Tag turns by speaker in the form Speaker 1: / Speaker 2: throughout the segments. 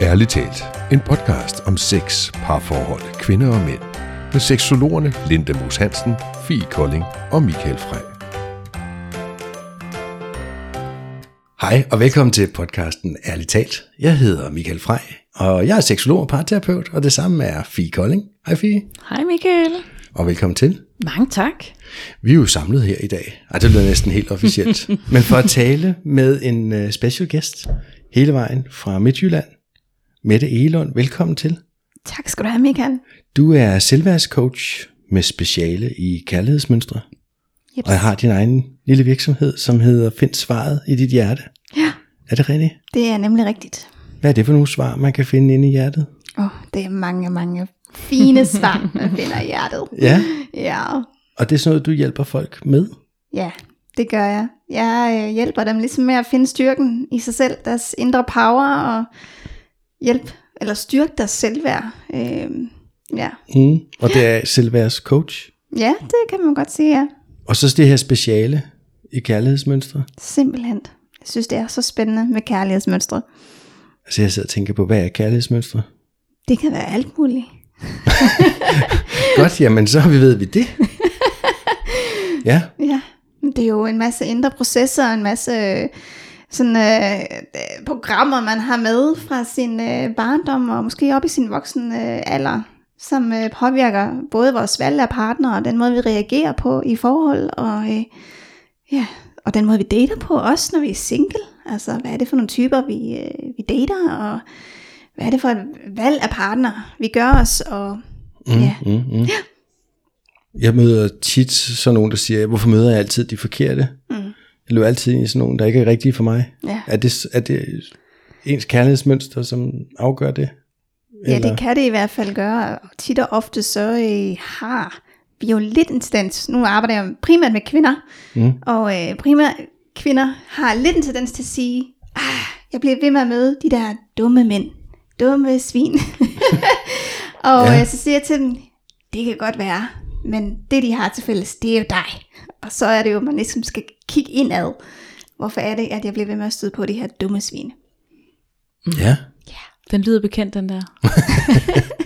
Speaker 1: Ærligt talt, en podcast om sex, parforhold, kvinder og mænd. Med seksologerne Linda Moos Hansen, Fie Kolding og Michael Frey.
Speaker 2: Hej og velkommen til podcasten Ærligt talt. Jeg hedder Michael Frey, og jeg er seksolog og parterapeut, og det samme er Fie Kolding. Hej Fie.
Speaker 3: Hej Michael.
Speaker 2: Og velkommen til.
Speaker 3: Mange tak.
Speaker 2: Vi er jo samlet her i dag. Ej, det lyder næsten helt officielt. Men for at tale med en uh, special guest hele vejen fra Midtjylland. Mette Egelund, velkommen til.
Speaker 3: Tak skal du have, Michael.
Speaker 2: Du er selvværdscoach med speciale i kærlighedsmønstre.
Speaker 3: Yep.
Speaker 2: Og jeg har din egen lille virksomhed, som hedder Find svaret i dit hjerte.
Speaker 3: Ja,
Speaker 2: Er det rigtigt?
Speaker 3: det er nemlig rigtigt.
Speaker 2: Hvad er det for nogle svar, man kan finde inde i hjertet?
Speaker 3: Åh, oh, det er mange, mange fine svar, man finder i hjertet.
Speaker 2: Ja,
Speaker 3: Ja,
Speaker 2: og det er sådan noget, du hjælper folk med.
Speaker 3: ja, det gør jeg. Jeg øh, hjælper dem ligesom med at finde styrken i sig selv, deres indre power, og hjælp, eller styrke deres selvværd. Øh, ja.
Speaker 2: Mm. Og det er selvværdscoach.
Speaker 3: ja, det kan man godt sige, ja.
Speaker 2: Og så det her speciale i kærlighedsmønstre.
Speaker 3: Simpelthen. Jeg synes, det er så spændende med kærlighedsmønstre.
Speaker 2: Altså jeg sidder og tænker på, hvad er kærlighedsmønstre?
Speaker 3: Det kan være alt muligt.
Speaker 2: Godt, jamen så ved vi det. Ja,
Speaker 3: Ja, det er jo en masse indre processer, en masse øh, sådan, øh, øh, programmer, man har med fra sin øh, barndom og måske op i sin voksen øh, alder, som øh, påvirker både vores valg af partner og den måde, vi reagerer på i forhold, og, øh, ja, og den måde, vi dater på, også når vi er single. Altså, hvad er det for nogle typer, vi, øh, vi dater, og hvad er det for et valg af partner, vi gør os, og ja,
Speaker 2: mm, mm. Jeg møder tit sådan nogen, der siger, hvorfor møder jeg altid de forkerte?
Speaker 3: Mm.
Speaker 2: Jeg løber altid i sådan nogen, der ikke er rigtige for mig.
Speaker 3: ja.
Speaker 2: Er det, er det ens kærlighedsmønster, som afgør det?
Speaker 3: Ja, det kan det i hvert fald gøre. Og tit og ofte så øh, har vi jo lidt en tendens, nu arbejder jeg primært med kvinder,
Speaker 2: Mm.
Speaker 3: og øh, primært kvinder har lidt en tendens til at sige, ah, jeg bliver ved med at møde de der dumme mænd, dumme svin. og
Speaker 2: Ja.
Speaker 3: ja. så siger jeg til dem, det kan godt være, men det de har til fælles, det er jo dig. Og så er det jo, man ligesom skal kigge indad. Hvorfor er det, at jeg bliver ved med at støde på de her dumme svin?
Speaker 2: Ja.
Speaker 4: Den lyder bekendt, den der.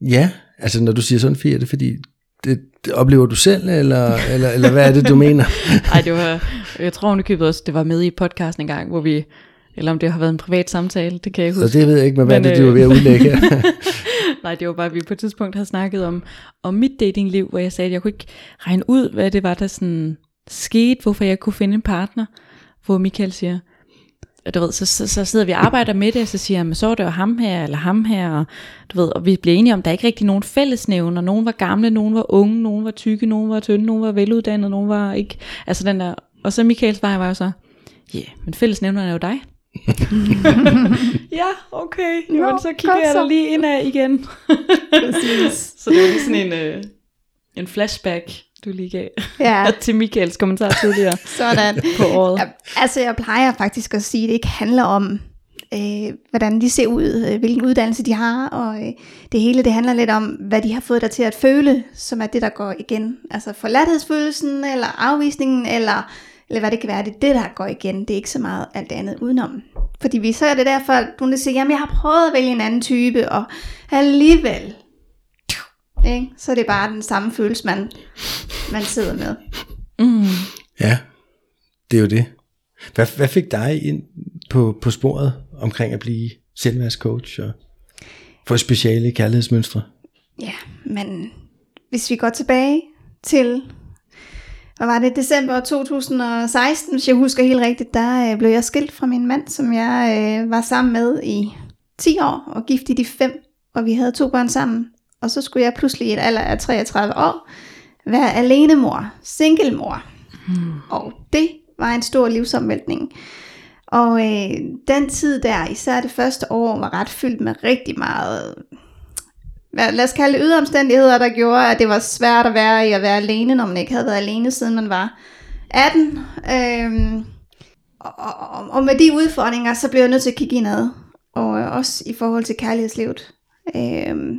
Speaker 2: Ja, altså når du siger sådan, Fie, er det fordi, det, det oplever du selv, eller, eller, eller hvad er det, du mener?
Speaker 4: Ej, det var, jeg tror hun også, det var med i podcasten en gang, hvor vi, eller om det har været en privat samtale, det kan jeg ikke
Speaker 2: Så
Speaker 4: huske.
Speaker 2: det ved jeg ikke, men hvad er
Speaker 4: Men,
Speaker 2: det, du er ved at udlægge her?
Speaker 4: Nej, det var bare, at vi på et tidspunkt havde snakket om, om mit datingliv, hvor jeg sagde, at jeg kunne ikke regne ud, hvad det var, der sådan skete, hvorfor jeg kunne finde en partner, hvor Michael siger, og du ved, så, så, så sidder vi og arbejder med det, og så siger jeg, så var det jo ham her, eller ham her, og, du ved, og vi bliver enige om, at der er ikke rigtig nogen fællesnævner. Nogen var gamle, nogen var unge, nogen var tykke, nogen var tynde, nogen var veluddannede, nogen var ikke, altså den der, og så Michaels vej var jo så, ja, yeah, men fællesnævneren er jo dig. ja, okay,
Speaker 3: Nå,
Speaker 4: jamen, så kigger jeg
Speaker 3: så.
Speaker 4: da lige indad igen.
Speaker 3: Præcis.
Speaker 4: så det var lige sådan en, øh, en flashback, du lige gav
Speaker 3: Ja,
Speaker 4: til Michaels kommentar tidligere
Speaker 3: sådan.
Speaker 4: på året.
Speaker 3: Ja, altså, jeg plejer faktisk at sige, at det ikke handler om, øh, hvordan de ser ud, øh, hvilken uddannelse de har, og øh, det hele, det handler lidt om, hvad de har fået dig til at føle, som er det, der går igen. Altså forladthedsfølelsen, eller afvisningen, eller, eller hvad det kan være, det er det, der går igen. Det er ikke så meget alt andet udenom. Fordi vi så er det derfor, at du siger, jamen jeg har prøvet at vælge en anden type, og alligevel, ikke? så er det bare den samme følelse, man, man sidder med.
Speaker 4: Mm.
Speaker 2: Ja, det er jo det. Hvad, hvad fik dig ind på, på sporet omkring at blive selvværdscoach og få speciale i kærlighedsmønstre?
Speaker 3: Ja, men hvis vi går tilbage til, hvad var det, december 2016, hvis jeg husker helt rigtigt, der øh, blev jeg skilt fra min mand, som jeg øh, var sammen med i 10 år, og gift i de fem, og vi havde to børn sammen. Og så skulle jeg pludselig i et alder af 33 år være alenemor, singlemor. Hmm. Og det var en stor livsomvæltning. Og øh, den tid der, især det første år, var ret fyldt med rigtig meget lad os kalde det ydre omstændigheder, der gjorde, at det var svært at være i at være alene, når man ikke havde været alene, siden man var 18. Øhm, og, og, og med de udfordringer, så blev jeg nødt til at kigge indad. Og øh, også i forhold til kærlighedslivet. Øhm,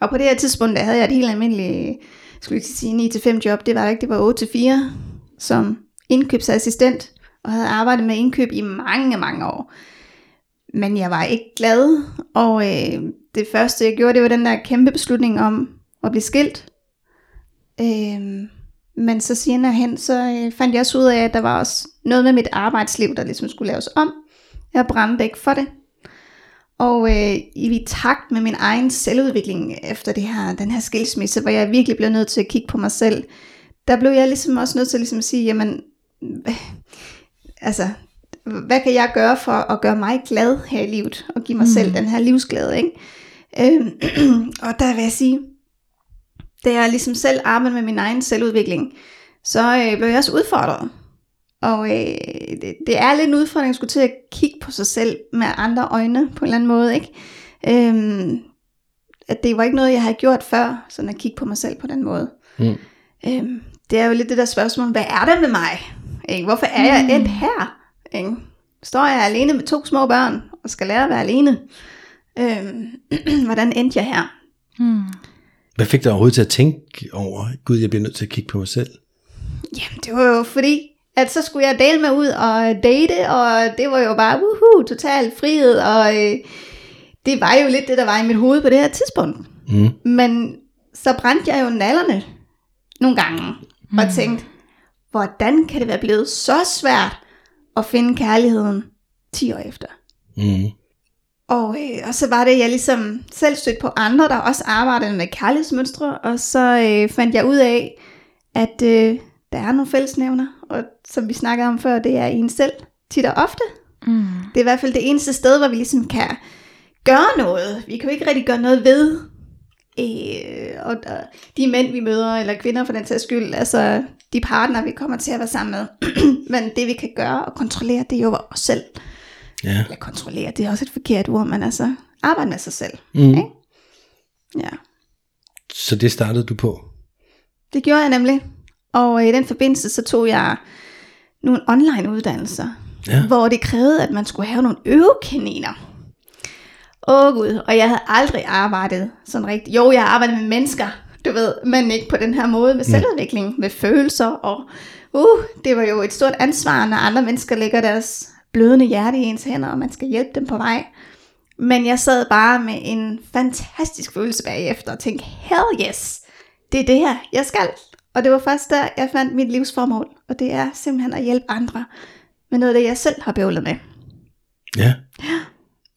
Speaker 3: og på det her tidspunkt, der havde jeg et helt almindeligt, skulle jeg sige 9-5 job. Det var ikke, det var 8-4 som indkøbsassistent. Og havde arbejdet med indkøb i mange, mange år. Men jeg var ikke glad, og øh, det første jeg gjorde, det var den der kæmpe beslutning om at blive skilt. Øh, men så senere hen, så øh, fandt jeg også ud af, at der var også noget med mit arbejdsliv, der ligesom skulle laves om. Jeg brændte ikke for det. Og øh, i takt med min egen selvudvikling efter det her, den her skilsmisse, hvor jeg virkelig blev nødt til at kigge på mig selv, der blev jeg ligesom også nødt til ligesom at sige, jamen, øh, altså, hvad kan jeg gøre for at gøre mig glad her i livet, og give mig mm. selv den her livsglæde, ikke? Øh, og der vil jeg sige, da jeg ligesom selv arbejdede med min egen selvudvikling, så øh, blev jeg også udfordret. Og øh, det, det er lidt en udfordring at skulle til at kigge på sig selv med andre øjne på en eller anden måde. Ikke? Øhm, at det var ikke noget, jeg havde gjort før, sådan at kigge på mig selv på den måde. Mm. Øhm, det er jo lidt det der spørgsmål, hvad er det med mig? Ikke? Hvorfor er jeg endt her? Ikke? Står jeg alene med to små børn, og skal lære at være alene? Øhm, hvordan endte jeg her? Mm.
Speaker 2: Hvad fik dig overhovedet til at tænke over, gud, jeg bliver nødt til at kigge på mig selv?
Speaker 3: Jamen, det var jo fordi, at så skulle jeg dele med ud og date, og det var jo bare, woohoo, total frihed, og øh, det var jo lidt det, der var i mit hoved på det her tidspunkt. Mm. Men så brændte jeg jo nallerne nogle gange, mm. og tænkte, hvordan kan det være blevet så svært at finde kærligheden 10 år efter? Mm. Og, øh, og så var det, jeg ligesom selv stødte på andre, der også arbejdede med kærlighedsmønstre, og så øh, fandt jeg ud af, at øh, der er nogle fællesnævner, og som vi snakkede om før, det er en selv, tit og ofte. Mm. Det er i hvert fald det eneste sted, hvor vi ligesom kan gøre noget. Vi kan jo ikke rigtig gøre noget ved øh, og, og de mænd, vi møder, eller kvinder for den sags skyld, altså de partner, vi kommer til at være sammen med. Men det, vi kan gøre og kontrollere, det er jo os selv. Ja. Eller kontrollere, det er også et forkert ord, men altså arbejde med sig selv. Mm. Ikke? Ja.
Speaker 2: Så det startede du på?
Speaker 3: Det gjorde jeg nemlig. Og i den forbindelse, så tog jeg nogle online uddannelser, ja. hvor det krævede, at man skulle have nogle øvekaniner. Åh oh, gud, og jeg havde aldrig arbejdet sådan rigtigt. Jo, jeg har arbejdet med mennesker, du ved, men ikke på den her måde med selvudvikling, med følelser. Og uh, det var jo et stort ansvar, når andre mennesker lægger deres blødende hjerte i ens hænder, og man skal hjælpe dem på vej. Men jeg sad bare med en fantastisk følelse bagefter og tænkte, hell yes, det er det her, jeg skal. Og det var først der, jeg fandt mit livsformål, og det er simpelthen at hjælpe andre med noget af det, jeg selv har bøvlet med.
Speaker 2: Ja. ja.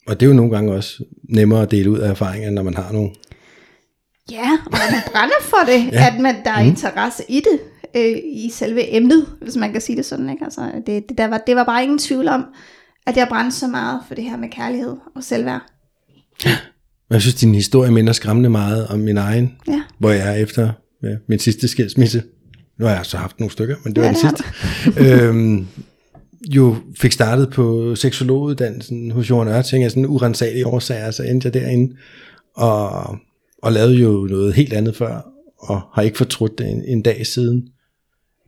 Speaker 2: Og det er jo nogle gange også nemmere at dele ud af erfaringer, når man har nogle.
Speaker 3: Ja, og man brænder for det, ja. at man, der er mm. interesse i det, øh, i selve emnet, hvis man kan sige det sådan. Ikke? Altså, det, det, der var, det var bare ingen tvivl om, at jeg brændte så meget for det her med kærlighed og selvværd.
Speaker 2: Ja. Jeg synes, din historie minder skræmmende meget om min egen, ja. hvor jeg er efter ja, min sidste skilsmisse. Nu har jeg så haft nogle stykker, men det var ja, det sidste. øhm, jo fik startet på seksologuddannelsen hos Johan Ørting af sådan urensagelige årsager, så endte jeg derinde og, og lavede jo noget helt andet før, og har ikke fortrudt det en, en dag siden,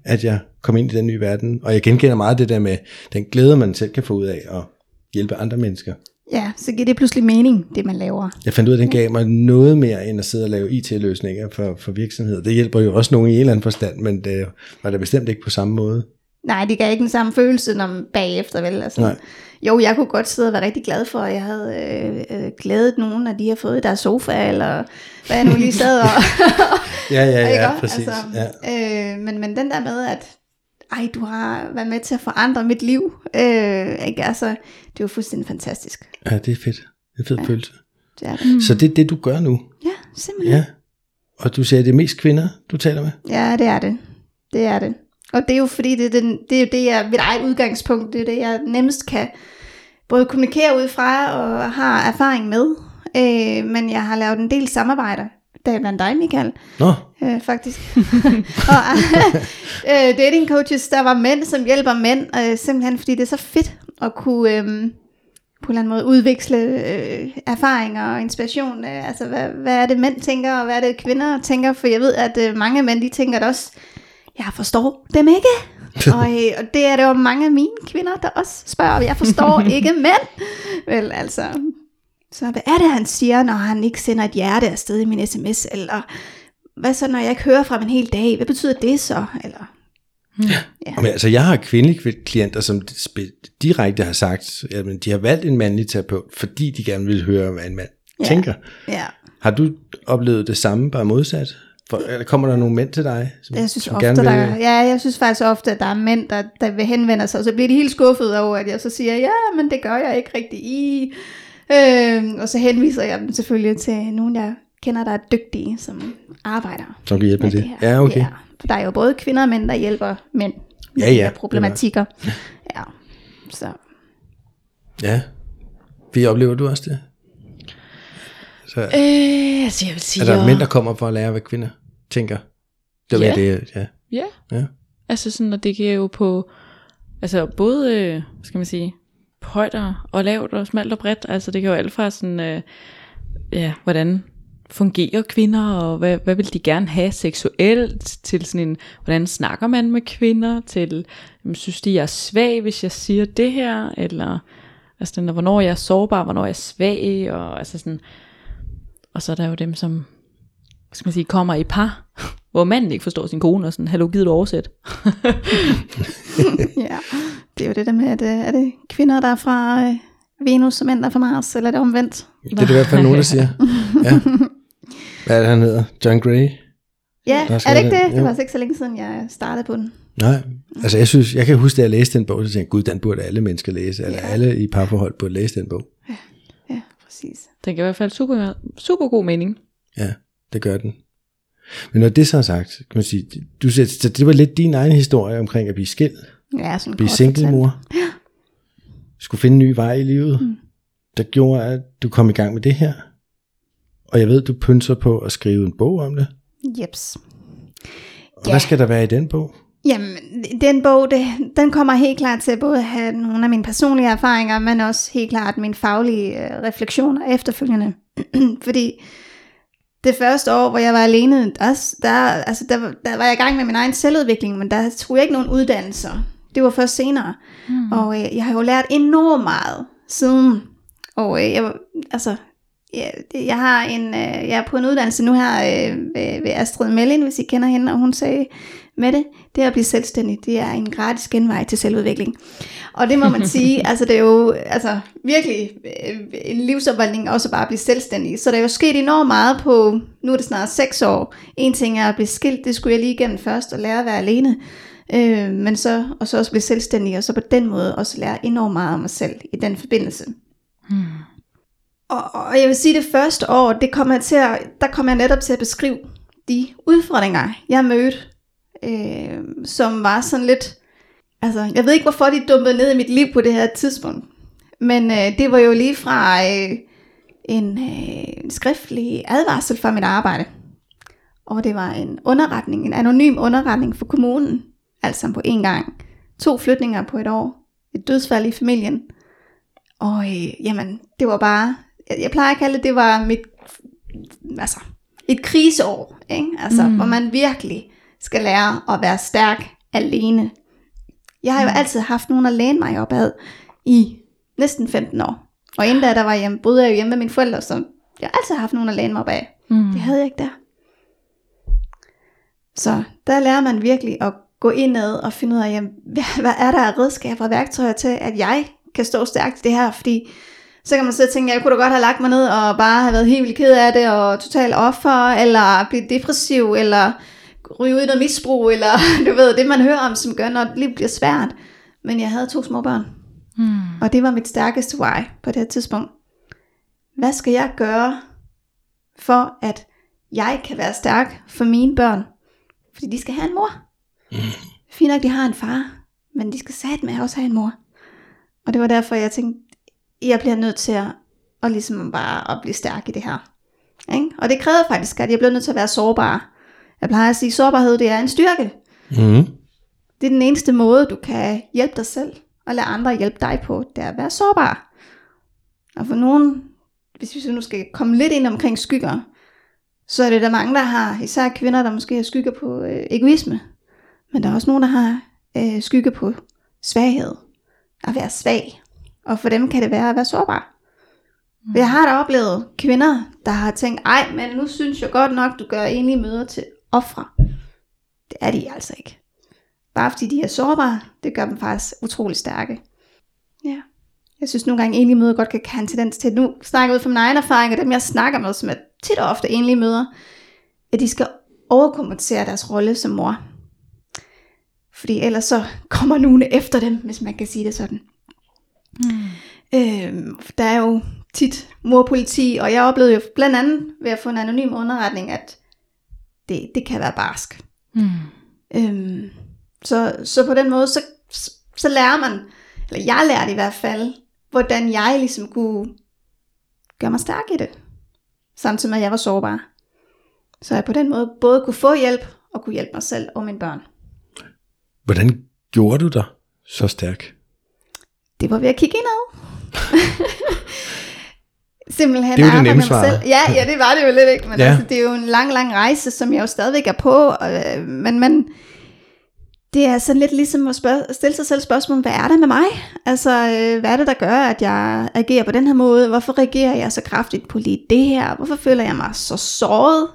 Speaker 2: at jeg kom ind i den nye verden. Og jeg genkender meget det der med den glæde, man selv kan få ud af at hjælpe andre mennesker.
Speaker 3: Ja, så giver det pludselig mening, det man laver.
Speaker 2: Jeg fandt ud af, at den gav mig noget mere, end at sidde og lave IT-løsninger for, for virksomheder. Det hjælper jo også nogen i en eller anden forstand, men det var da bestemt ikke på samme måde.
Speaker 3: Nej, det gav ikke den samme følelse når bagefter, vel? Altså, Nej. Jo, jeg kunne godt sidde og være rigtig glad for, at jeg havde øh, øh, glædet nogen, at de har fået deres sofa, eller hvad jeg nu lige sad og...
Speaker 2: ja, ja, ja, præcis. Altså,
Speaker 3: ja. Øh, men, men den der med, at ej, du har været med til at forandre mit liv, øh, ikke? Altså, det var fuldstændig fantastisk.
Speaker 2: Ja, det er fedt. Det er fed ja. følelse. Det er det. Så det er det, du gør nu?
Speaker 3: Ja, simpelthen. Ja.
Speaker 2: Og du siger, at det er mest kvinder, du taler med?
Speaker 3: Ja, det er det. Det er det. Og det er jo fordi, det er, den, det er jo det, jeg, mit eget udgangspunkt, det er det, jeg nemmest kan både kommunikere ud fra og har erfaring med. Øh, men jeg har lavet en del samarbejder, der er blandt dig, Michael.
Speaker 2: Nå.
Speaker 3: Øh, faktisk. og øh, dating coaches, der var mænd, som hjælper mænd, øh, simpelthen fordi det er så fedt at kunne øh, på en eller anden måde udveksle øh, erfaringer og inspiration. Øh, altså, hvad, hvad er det mænd tænker, og hvad er det kvinder tænker? For jeg ved, at øh, mange mænd, de tænker det også, jeg forstår dem ikke. og, øh, og det er det jo mange af mine kvinder, der også spørger, jeg forstår ikke mænd. Vel, altså, så hvad er det, han siger, når han ikke sender et hjerte afsted i min sms? Eller hvad så, når jeg ikke hører fra min hel dag? Hvad betyder det så? Eller
Speaker 2: Ja. Men, altså, jeg har kvindelige klienter, som direkte har sagt, at de har valgt en mandlig terapeut, fordi de gerne vil høre, hvad en mand ja. tænker.
Speaker 3: Ja.
Speaker 2: Har du oplevet det samme, bare modsat? For, kommer der nogle mænd til dig,
Speaker 3: som, jeg synes som ofte, gerne vil... Der, ja, jeg synes faktisk ofte, at der er mænd, der, der vil henvende sig, og så bliver de helt skuffet over, at jeg så siger, ja, men det gør jeg ikke rigtig i. Øh, og så henviser jeg dem selvfølgelig til nogen, jeg kender, der er dygtige, som arbejder.
Speaker 2: Som kan hjælpe med det? det ja, okay. Ja,
Speaker 3: for der er jo både kvinder og mænd, der hjælper mænd med
Speaker 2: ja, ja,
Speaker 3: problematikker. Ja, så.
Speaker 2: Ja. Vi oplever du også det?
Speaker 4: Så, øh, altså jeg vil sige,
Speaker 2: er der mænd, der kommer for at lære, hvad kvinder tænker? Det
Speaker 4: ja.
Speaker 2: det,
Speaker 4: ja. ja. Ja. Altså sådan, og det giver jo på, altså både, øh, skal man sige, højder og lavt og smalt og bredt. Altså det kan jo alt fra sådan, øh, ja, hvordan fungerer kvinder, og hvad, hvad vil de gerne have seksuelt, til sådan en, hvordan snakker man med kvinder, til, jamen, synes de, jeg er svag, hvis jeg siger det her, eller altså den, hvornår jeg er sårbar, hvornår jeg er svag, og altså sådan, og så er der jo dem, som skal man sige, kommer i par, hvor manden ikke forstår sin kone, og sådan, hallo, givet du oversæt?
Speaker 3: ja, det er jo det der med, at øh, er det kvinder, der er fra øh, Venus, og mænd, der er fra Mars, eller er det omvendt?
Speaker 2: Det er det i hvert fald nogen, der siger. Ja. Hvad er det, han hedder? John Gray?
Speaker 3: Ja, er det ikke det? Det var altså ikke så længe siden, jeg startede på den.
Speaker 2: Nej, altså jeg synes, jeg kan huske, at jeg læste den bog, så tænkte jeg, gud, den burde alle mennesker læse, eller ja. alle i parforhold burde læse den bog.
Speaker 3: Ja, ja præcis.
Speaker 4: Den giver i hvert fald super, super god mening.
Speaker 2: Ja, det gør den. Men når det så er sagt, kan man sige, du siger, så det var lidt din egen historie omkring at blive skilt.
Speaker 3: Ja, sådan
Speaker 2: Blive single mor. Ja. Skulle finde en ny vej i livet. Mm. Der gjorde, at du kom i gang med det her. Og jeg ved, du pynser på at skrive en bog om det.
Speaker 3: Jeps.
Speaker 2: Og ja. hvad skal der være i den bog?
Speaker 3: Jamen, den bog, det, den kommer helt klart til at både have nogle af mine personlige erfaringer, men også helt klart mine faglige øh, refleksioner efterfølgende. Fordi det første år, hvor jeg var alene, der, der, altså der, der var jeg i gang med min egen selvudvikling, men der tog jeg ikke nogen uddannelser. Det var først senere. Mm. Og øh, jeg har jo lært enormt meget siden. Og øh, jeg, altså, jeg, jeg har en, øh, jeg er på en uddannelse nu her øh, ved, ved Astrid Mellin, hvis I kender hende, og hun sagde, med det, det at blive selvstændig, det er en gratis genvej til selvudvikling. Og det må man sige, altså det er jo altså, virkelig øh, en livsopvalgning også bare at blive selvstændig. Så der er jo sket enormt meget på, nu er det snart seks år. En ting er at blive skilt, det skulle jeg lige igennem først, og lære at være alene. Øh, men så, og så også blive selvstændig, og så på den måde også lære enormt meget om mig selv i den forbindelse. Hmm. Og, og jeg vil sige, at det første år, det kommer jeg til at, der kommer jeg netop til at beskrive de udfordringer, jeg mødte øh, som var sådan lidt, altså jeg ved ikke hvorfor de dumpede ned i mit liv på det her tidspunkt, men øh, det var jo lige fra øh, en, øh, en skriftlig advarsel fra mit arbejde, og det var en underretning, en anonym underretning for kommunen, altså på en gang. To flytninger på et år, et dødsfald i familien, og øh, jamen, det var bare, jeg, plejer at kalde det, det var mit, altså, et kriseår, ikke? Altså, mm. hvor man virkelig skal lære at være stærk alene. Jeg har jo mm. altid haft nogen at læne mig op ad i næsten 15 år. Og inden da, der var hjemme, boede jeg jo hjemme med mine forældre, så jeg har altid haft nogen at læne mig op af. Mm. Det havde jeg ikke der. Så der lærer man virkelig at gå indad og finde ud af, jamen, hvad, hvad er der af redskaber og værktøjer til, at jeg kan stå stærkt i det her, fordi så kan man sidde og tænke, jeg kunne da godt have lagt mig ned og bare have været helt vildt ked af det, og totalt offer, eller blive depressiv, eller ryge ud i noget misbrug, eller du ved, det man hører om, som gør, når livet bliver svært. Men jeg havde to små børn. Mm. Og det var mit stærkeste why på det her tidspunkt. Hvad skal jeg gøre, for at jeg kan være stærk for mine børn? Fordi de skal have en mor. Mm. Fint nok, de har en far, men de skal satme også have en mor. Og det var derfor, jeg tænkte, jeg bliver nødt til at, og ligesom bare at blive stærk i det her. Ikke? Og det krævede faktisk, at jeg blev nødt til at være sårbar. Jeg plejer at sige, at sårbarhed det er en styrke. Mm. Det er den eneste måde, du kan hjælpe dig selv og lade andre hjælpe dig på, det er at være sårbar. Og for nogen, hvis vi så nu skal komme lidt ind omkring skygger, så er det der mange, der har, især kvinder, der måske har skygger på øh, egoisme. Men der er også nogen, der har øh, skygge på svaghed. At være svag. Og for dem kan det være at være sårbar. Mm. Jeg har da oplevet kvinder, der har tænkt, ej, men nu synes jeg godt nok, du gør enlige møder til ofre. Det er de altså ikke. bare fordi de er sårbare, det gør dem faktisk utrolig stærke. Ja. Jeg synes nogle gange, enlige møder godt kan have en tendens til, nu snakker jeg ud fra min egen erfaring, og dem jeg snakker med, som er tit og ofte enlige møder, at de skal overkompensere deres rolle som mor. Fordi ellers så kommer nogen efter dem, hvis man kan sige det sådan. Mm. Øhm, der er jo tit morpoliti, og jeg oplevede jo blandt andet ved at få en anonym underretning, at det, det kan være barsk. Mm. Øhm, så, så på den måde, så, så lærer man, eller jeg lærte i hvert fald, hvordan jeg ligesom kunne gøre mig stærk i det. Samtidig med, at jeg var sårbar. Så jeg på den måde både kunne få hjælp, og kunne hjælpe mig selv og mine børn.
Speaker 2: Hvordan gjorde du dig så stærk?
Speaker 3: Det var ved at kigge indad. Simpelthen
Speaker 2: det er jo det nemme svar. Selv.
Speaker 3: Ja, ja, det var det jo lidt ikke, men ja. altså, det er jo en lang, lang rejse, som jeg jo stadigvæk er på, øh, men, men det er sådan lidt ligesom at spørge, stille sig selv spørgsmål, hvad er det med mig? Altså, øh, hvad er det, der gør, at jeg agerer på den her måde? Hvorfor reagerer jeg så kraftigt på lige det her? Hvorfor føler jeg mig så såret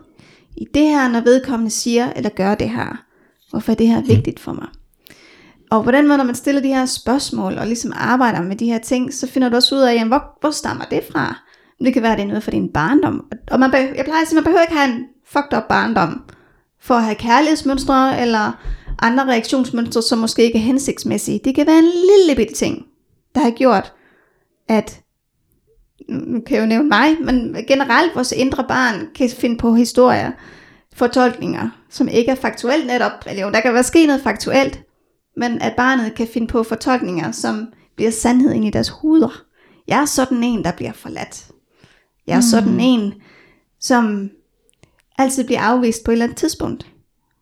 Speaker 3: i det her, når vedkommende siger eller gør det her? Hvorfor er det her mm. vigtigt for mig? Og på den måde, når man stiller de her spørgsmål, og ligesom arbejder med de her ting, så finder du også ud af, jamen, hvor, hvor stammer det fra? Det kan være, at det er noget fra din barndom. Og man, jeg plejer at sige, man behøver ikke have en fucked up barndom, for at have kærlighedsmønstre, eller andre reaktionsmønstre, som måske ikke er hensigtsmæssige. Det kan være en lille bitte ting, der har gjort, at nu kan jeg jo nævne mig, men generelt vores indre barn kan finde på historier, fortolkninger, som ikke er faktuelt netop, eller jo, der kan være sket noget faktuelt, men at barnet kan finde på fortolkninger, som bliver sandhed ind i deres hoveder. Jeg er sådan en, der bliver forladt. Jeg er mm. sådan en, som altid bliver afvist på et eller andet tidspunkt.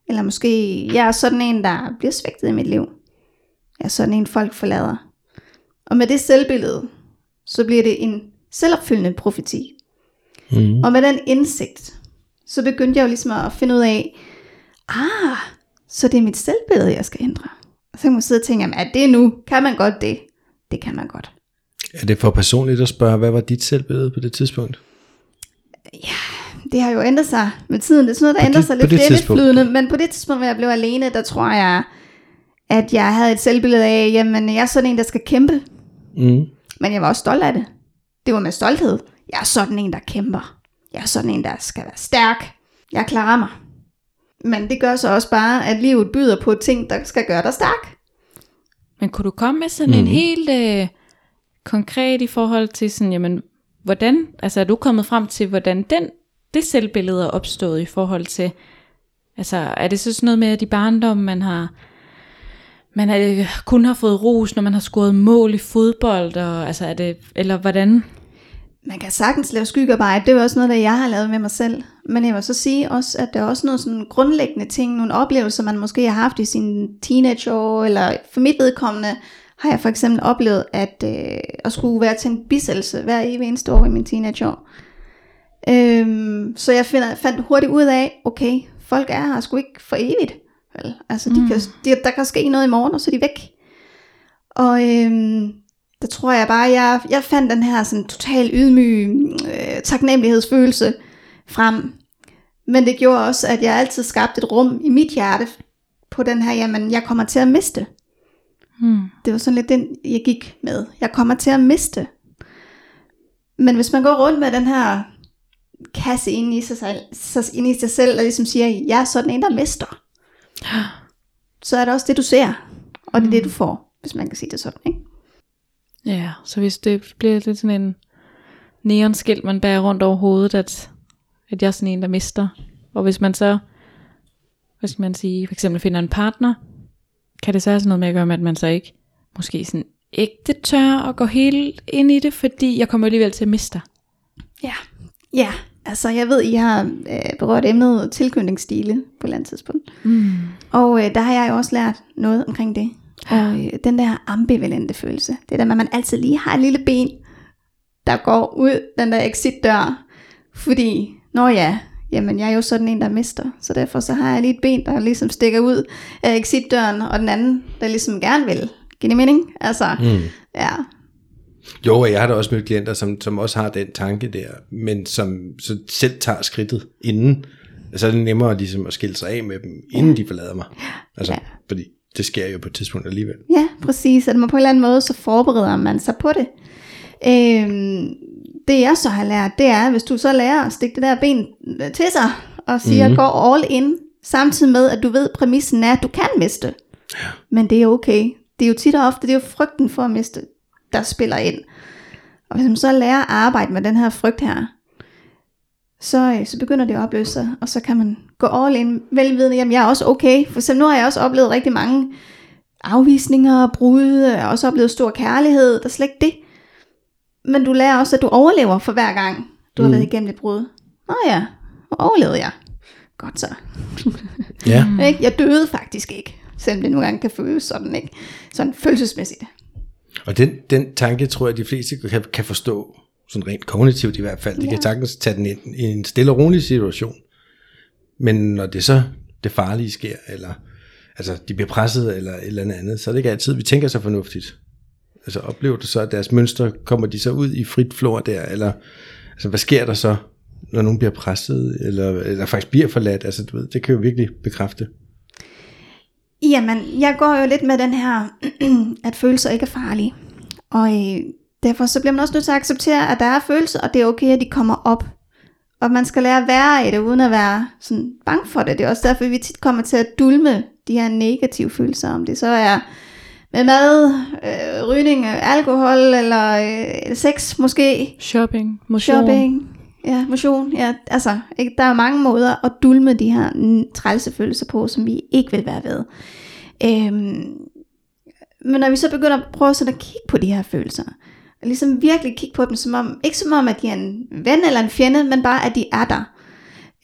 Speaker 3: Eller måske, jeg er sådan en, der bliver svigtet i mit liv. Jeg er sådan en, folk forlader. Og med det selvbillede, så bliver det en selvopfyldende profeti. Mm. Og med den indsigt, så begyndte jeg jo ligesom at finde ud af, ah, så det er mit selvbillede, jeg skal ændre. Så kan man sidde og tænke, er det nu? Kan man godt det? Det kan man godt.
Speaker 2: Er det for personligt at spørge, hvad var dit selvbillede på det tidspunkt?
Speaker 3: Ja, det har jo ændret sig med tiden. Det er sådan noget, der ændrer sig lidt. Det, det er lidt flydende, men på det tidspunkt, hvor jeg blev alene, der tror jeg, at jeg havde et selvbillede af, jamen jeg er sådan en, der skal kæmpe. Mm. Men jeg var også stolt af det. Det var med stolthed. Jeg er sådan en, der kæmper. Jeg er sådan en, der skal være stærk. Jeg klarer mig. Men det gør så også bare, at livet byder på ting, der skal gøre dig stærk.
Speaker 4: Men kunne du komme med sådan mm. en helt øh, konkret i forhold til sådan, jamen, hvordan, altså er du kommet frem til, hvordan den, det selvbillede er opstået i forhold til, altså er det så sådan noget med, at i barndom, man har, man er, kun har fået ros, når man har scoret mål i fodbold, og, altså er det, eller hvordan?
Speaker 3: Man kan sagtens lave skyggearbejde, det er også noget, der jeg har lavet med mig selv. Men jeg vil så sige også, at der er også nogle sådan grundlæggende ting, nogle oplevelser, man måske har haft i sine teenageår, eller for mit vedkommende, har jeg for eksempel oplevet, at, øh, at skulle være til en bisættelse hver evig eneste år i min teenageår. Øhm, så jeg finder, fandt hurtigt ud af, okay, folk er her sgu ikke for evigt. Vel? Altså, de mm. kan, de, der kan ske noget i morgen, og så er de væk. Og øhm, der tror jeg bare, jeg, jeg fandt den her sådan total ydmyg øh, taknemmelighedsfølelse frem. Men det gjorde også, at jeg altid skabte et rum i mit hjerte på den her, jamen jeg kommer til at miste. Hmm. Det var sådan lidt den, jeg gik med. Jeg kommer til at miste. Men hvis man går rundt med den her kasse ind i sig selv, ind i sig selv og ligesom siger, jeg er sådan en, der mister, så er det også det, du ser. Og det er det, du hmm. får, hvis man kan sige det sådan. Ikke?
Speaker 4: Ja, så hvis det bliver lidt sådan en neonskilt, man bærer rundt over hovedet, at, at jeg er sådan en, der mister. Og hvis man så, hvad skal man sige, for eksempel finder en partner, kan det så have sådan noget med at gøre med, at man så ikke måske sådan ægte tør at gå helt ind i det, fordi jeg kommer alligevel til at miste
Speaker 3: Ja, ja. Altså jeg ved, I har øh, berørt emnet tilknytningsstile på et eller andet tidspunkt. Mm. Og øh, der har jeg jo også lært noget omkring det. Og øh, den der ambivalente følelse. Det der med, at man altid lige har et lille ben, der går ud den der exit-dør. Fordi, når ja, jamen jeg er jo sådan en, der mister. Så derfor så har jeg lige et ben, der ligesom stikker ud af exit-døren, og den anden, der ligesom gerne vil. Giver det mening? Altså, mm. ja.
Speaker 2: Jo, og jeg har da også mødt klienter, som, som også har den tanke der, men som så selv tager skridtet inden. Så er det nemmere ligesom at skille sig af med dem, inden ja. de forlader mig. Altså, ja. fordi det sker jo på et tidspunkt alligevel.
Speaker 3: Ja, præcis. At man på en eller anden måde, så forbereder man sig på det. Øhm, det jeg så har lært, det er, hvis du så lærer at stikke det der ben til sig, og siger, mm-hmm. gå all in, samtidig med, at du ved, præmissen er, at du kan miste. Ja. Men det er okay. Det er jo tit og ofte, det er jo frygten for at miste, der spiller ind. Og hvis man så lærer at arbejde med den her frygt her, så, øh, så begynder det at opløse sig, og så kan man gå all in, velvidende, jamen jeg er også okay. For så nu har jeg også oplevet rigtig mange afvisninger og brud, jeg har også oplevet stor kærlighed, der er slet ikke det. Men du lærer også, at du overlever for hver gang, du mm. har været igennem et brud. Nå ja, overlevede jeg. Godt så.
Speaker 2: ja.
Speaker 3: ikke? Jeg døde faktisk ikke, selvom det nogle gange kan føles sådan, ikke? Sådan følelsesmæssigt.
Speaker 2: Og den, den tanke tror jeg, de fleste kan, kan forstå, sådan rent kognitivt i hvert fald. De ja. kan sagtens tage den ind i en stille og rolig situation. Men når det så det farlige sker, eller altså de bliver presset, eller et eller andet, så er det ikke altid, vi tænker så fornuftigt. Altså oplever du så, at deres mønstre, kommer de så ud i frit flor der, eller altså, hvad sker der så, når nogen bliver presset, eller, eller faktisk bliver forladt? Altså du ved, det kan jo virkelig bekræfte.
Speaker 3: Jamen, jeg går jo lidt med den her, at følelser ikke er farlige. Og øh, derfor så bliver man også nødt til at acceptere, at der er følelser, og det er okay, at de kommer op. Og man skal lære at være i det, uden at være sådan bange for det. Det er også derfor, vi tit kommer til at dulme de her negative følelser, om det så er med mad, øh, rygning, alkohol eller øh, sex måske.
Speaker 4: Shopping, motion.
Speaker 3: Shopping, ja, motion. Ja, altså, ikke? der er mange måder at dulme de her trælse følelser på, som vi ikke vil være ved. Øhm, men når vi så begynder at prøve sådan at kigge på de her følelser, og ligesom virkelig kigge på dem, som om, ikke som om, at de er en ven eller en fjende, men bare, at de er der.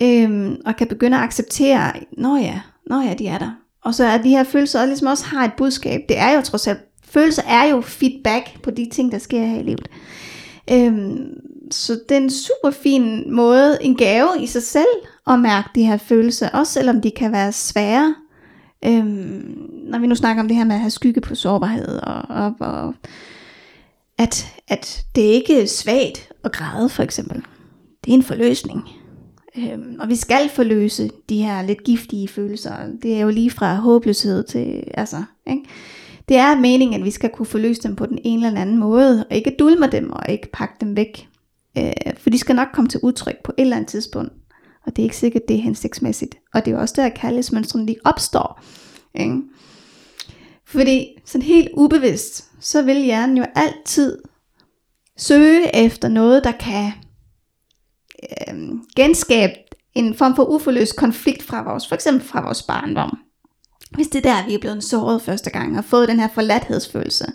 Speaker 3: Øhm, og kan begynde at acceptere, nå ja, nå ja, de er der. Og så er de her følelser ligesom også har et budskab. Det er jo trods alt, følelser er jo feedback på de ting, der sker her i livet. Øhm, så det er en super fin måde, en gave i sig selv, at mærke de her følelser, også selvom de kan være svære. Øhm, når vi nu snakker om det her med at have skygge på sårbarhed, og, og, og at, at det ikke er svagt at græde for eksempel. Det er en forløsning. Øhm, og vi skal forløse de her lidt giftige følelser. Det er jo lige fra håbløshed til, altså, ikke? Det er meningen, at vi skal kunne forløse dem på den ene eller anden måde, og ikke dulme dem og ikke pakke dem væk. Øh, for de skal nok komme til udtryk på et eller andet tidspunkt. Og det er ikke sikkert, det er hensigtsmæssigt. Og det er jo også der, at kærlighedsmønstrene lige opstår. Ikke? Fordi sådan helt ubevidst, så vil hjernen jo altid søge efter noget, der kan øh, genskabe en form for uforløst konflikt fra vores, for eksempel fra vores barndom. Hvis det er der, vi er blevet såret første gang og fået den her forladthedsfølelse,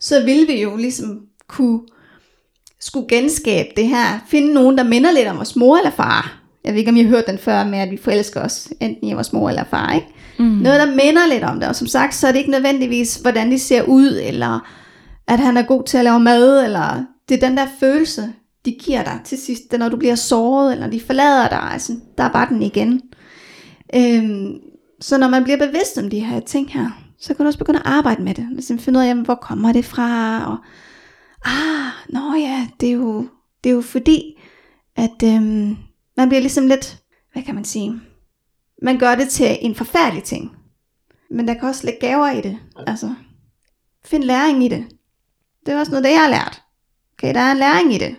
Speaker 3: så vil vi jo ligesom kunne skulle genskabe det her, finde nogen, der minder lidt om vores mor eller far. Jeg ved ikke, om I har hørt den før med, at vi forelsker os enten i vores mor eller far, ikke? Mm. Noget, der minder lidt om det. Og som sagt, så er det ikke nødvendigvis, hvordan de ser ud, eller at han er god til at lave mad, eller det er den der følelse, de giver dig til sidst, når du bliver såret, eller de forlader dig, altså, der er bare den igen. Øhm, så når man bliver bevidst om de her ting her, så kan du også begynde at arbejde med det. Ligesom finde ud af, jamen, hvor kommer det fra, og ah, nå ja, det er jo, det er jo fordi, at øhm, man bliver ligesom lidt, hvad kan man sige, man gør det til en forfærdelig ting. Men der kan også lægge gaver i det. Altså, find læring i det. Det er også noget, det jeg har lært. Okay, der er en læring i det.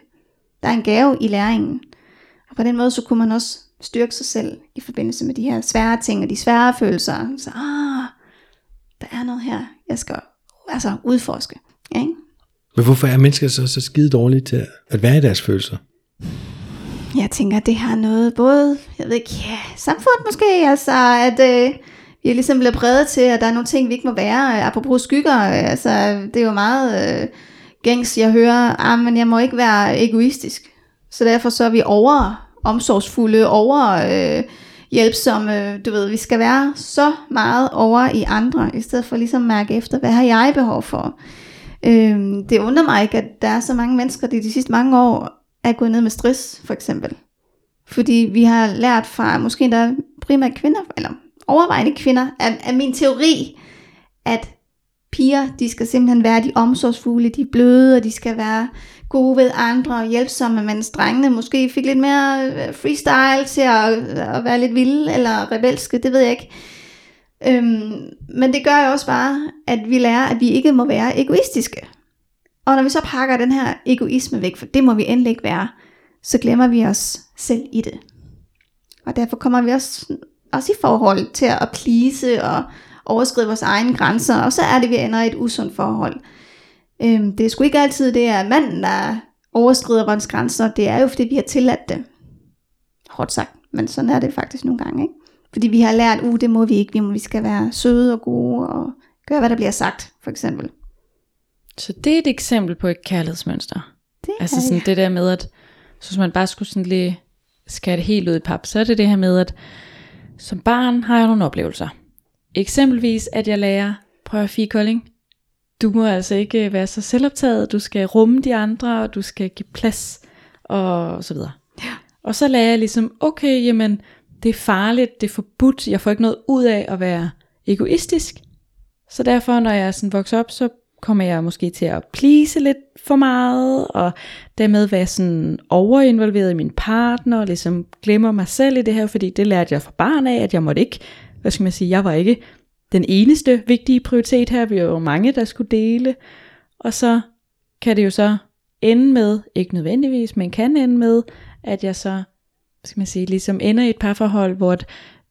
Speaker 3: Der er en gave i læringen. Og på den måde, så kunne man også styrke sig selv i forbindelse med de her svære ting og de svære følelser. Så, ah, der er noget her, jeg skal altså udforske. Ikke?
Speaker 2: Men hvorfor er mennesker så, så skide dårlige til at være i deres følelser?
Speaker 3: Jeg tænker, det har noget både, jeg ved ikke, ja, samfund måske, altså at øh, vi er ligesom blevet præget til, at der er nogle ting, vi ikke må være. Øh, apropos skygger, øh, altså det er jo meget øh, gængs, jeg hører, ah, men jeg må ikke være egoistisk. Så derfor så er vi over omsorgsfulde, over øh, hjælpsomme, du ved, vi skal være så meget over i andre, i stedet for ligesom at mærke efter, hvad har jeg behov for. Øh, det undrer mig ikke, at der er så mange mennesker, der de sidste mange år er gået ned med stress, for eksempel. Fordi vi har lært fra, måske der primært kvinder, eller overvejende kvinder, af, af min teori, at piger, de skal simpelthen være de omsorgsfulde, de bløde, og de skal være gode ved andre og hjælpsomme, mens drengene måske fik lidt mere øh, freestyle til at, at være lidt vilde eller rebelske, det ved jeg ikke. Øhm, men det gør jo også bare, at vi lærer, at vi ikke må være egoistiske. Og når vi så pakker den her egoisme væk, for det må vi endelig ikke være, så glemmer vi os selv i det. Og derfor kommer vi også, også i forhold til at please og overskride vores egne grænser, og så er det, vi ender i et usundt forhold. Øhm, det er sgu ikke altid, det er manden, der overskrider vores grænser. Det er jo, fordi vi har tilladt det. Hårdt sagt, men sådan er det faktisk nogle gange. Ikke? Fordi vi har lært, uh, det må vi ikke, vi, må, vi skal være søde og gode, og gøre, hvad der bliver sagt, for eksempel.
Speaker 4: Så det er et eksempel på et kærlighedsmønster.
Speaker 3: Det
Speaker 4: altså sådan det der med, at så hvis man bare skulle sådan lige skære det helt ud i pap, så er det det her med, at som barn har jeg nogle oplevelser. Eksempelvis, at jeg lærer, prøv at fie Kolding, du må altså ikke være så selvoptaget, du skal rumme de andre, og du skal give plads, og så videre.
Speaker 3: Ja.
Speaker 4: Og så lærer jeg ligesom, okay, jamen, det er farligt, det er forbudt, jeg får ikke noget ud af at være egoistisk. Så derfor, når jeg sådan vokser op, så kommer jeg måske til at please lidt for meget, og dermed være sådan overinvolveret i min partner, og ligesom glemmer mig selv i det her, fordi det lærte jeg fra barn af, at jeg måtte ikke, hvad skal man sige, jeg var ikke den eneste vigtige prioritet her, vi var jo mange, der skulle dele, og så kan det jo så ende med, ikke nødvendigvis, men kan ende med, at jeg så, skal man sige, ligesom ender i et parforhold, hvor